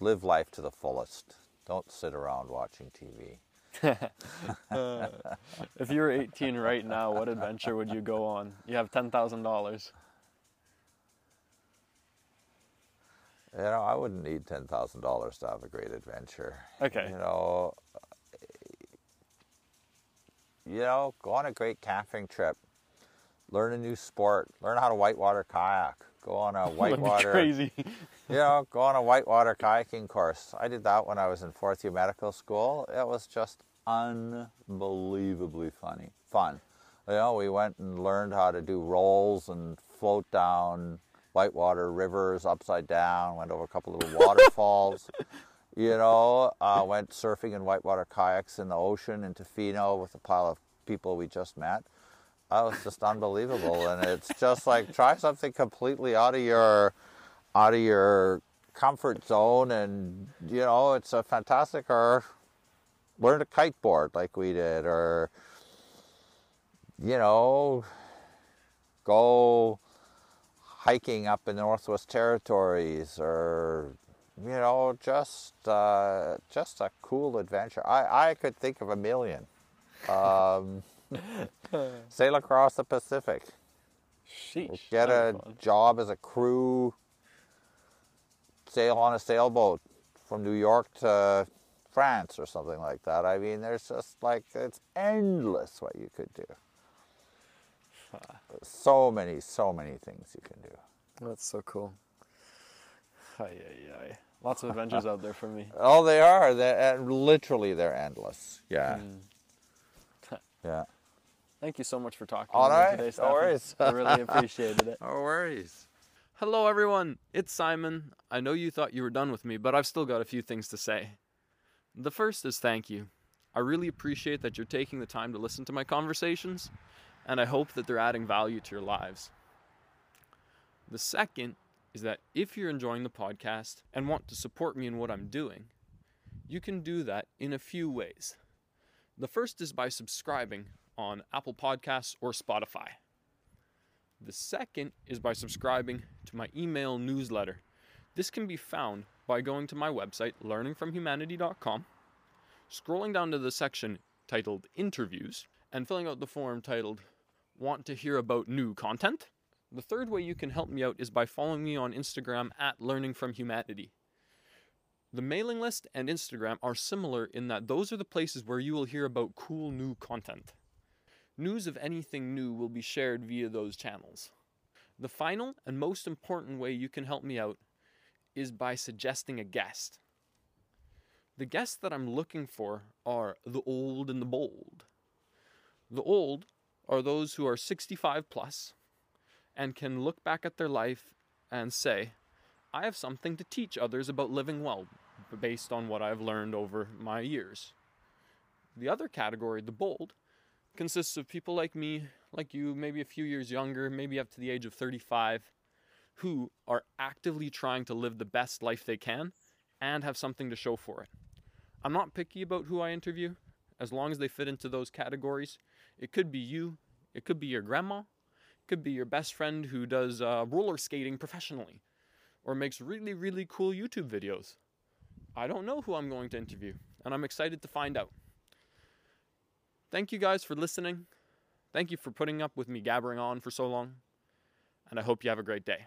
live life to the fullest. Don't sit around watching TV. <laughs> Uh, if you were 18 right now, what adventure would you go on? You have $10,000. You know, I wouldn't need ten thousand dollars to have a great adventure. Okay. You know, you know, go on a great camping trip. Learn a new sport. Learn how to whitewater kayak. Go on a <laughs> whitewater. crazy. you know, go on a whitewater kayaking course. I did that when I was in fourth year medical school. It was just unbelievably funny, fun. You know, we went and learned how to do rolls and float down whitewater rivers upside down. Went over a couple little <laughs> waterfalls. You know, uh, went surfing in whitewater kayaks in the ocean in Tofino with a pile of people we just met. That was just unbelievable, and it's just like try something completely out of your out of your comfort zone, and you know it's a fantastic. Or learn to kiteboard like we did, or you know, go hiking up in the Northwest Territories, or you know, just uh, just a cool adventure. I I could think of a million. Um, <laughs> sail across the Pacific. Sheesh. Get that'd a fun. job as a crew. Sail on a sailboat from New York to France or something like that. I mean, there's just like it's endless what you could do. So many, so many things you can do. That's so cool. Ay, ay, ay. Lots of adventures out there for me. <laughs> Oh, they are. They're and literally they're endless. Yeah, Mm. <laughs> yeah. Thank you so much for talking All to me right, today, no worries. I really appreciated it. <laughs> No worries. Hello, everyone. It's Simon. I know you thought you were done with me, but I've still got a few things to say. The first is thank you. I really appreciate that you're taking the time to listen to my conversations, and I hope that they're adding value to your lives. The second is that if you're enjoying the podcast and want to support me in what I'm doing, you can do that in a few ways. The first is by subscribing on Apple Podcasts or Spotify. The second is by subscribing to my email newsletter. This can be found by going to my website, learningfromhumanity.com, scrolling down to the section titled Interviews, and filling out the form titled Want to Hear About New Content. The third way you can help me out is by following me on Instagram at Learning From Humanity. The mailing list and Instagram are similar in that those are the places where you will hear about cool new content. News of anything new will be shared via those channels. The final and most important way you can help me out is by suggesting a guest. The guests that I'm looking for are the old and the bold. The old are those who are 65 plus and can look back at their life and say, I have something to teach others about living well based on what I've learned over my years. The other category, the bold, consists of people like me, like you, maybe a few years younger, maybe up to the age of 35, who are actively trying to live the best life they can and have something to show for it. I'm not picky about who I interview, as long as they fit into those categories. It could be you, it could be your grandma, could be your best friend who does uh, roller skating professionally or makes really, really cool YouTube videos. I don't know who I'm going to interview, and I'm excited to find out. Thank you guys for listening. Thank you for putting up with me gabbering on for so long, and I hope you have a great day.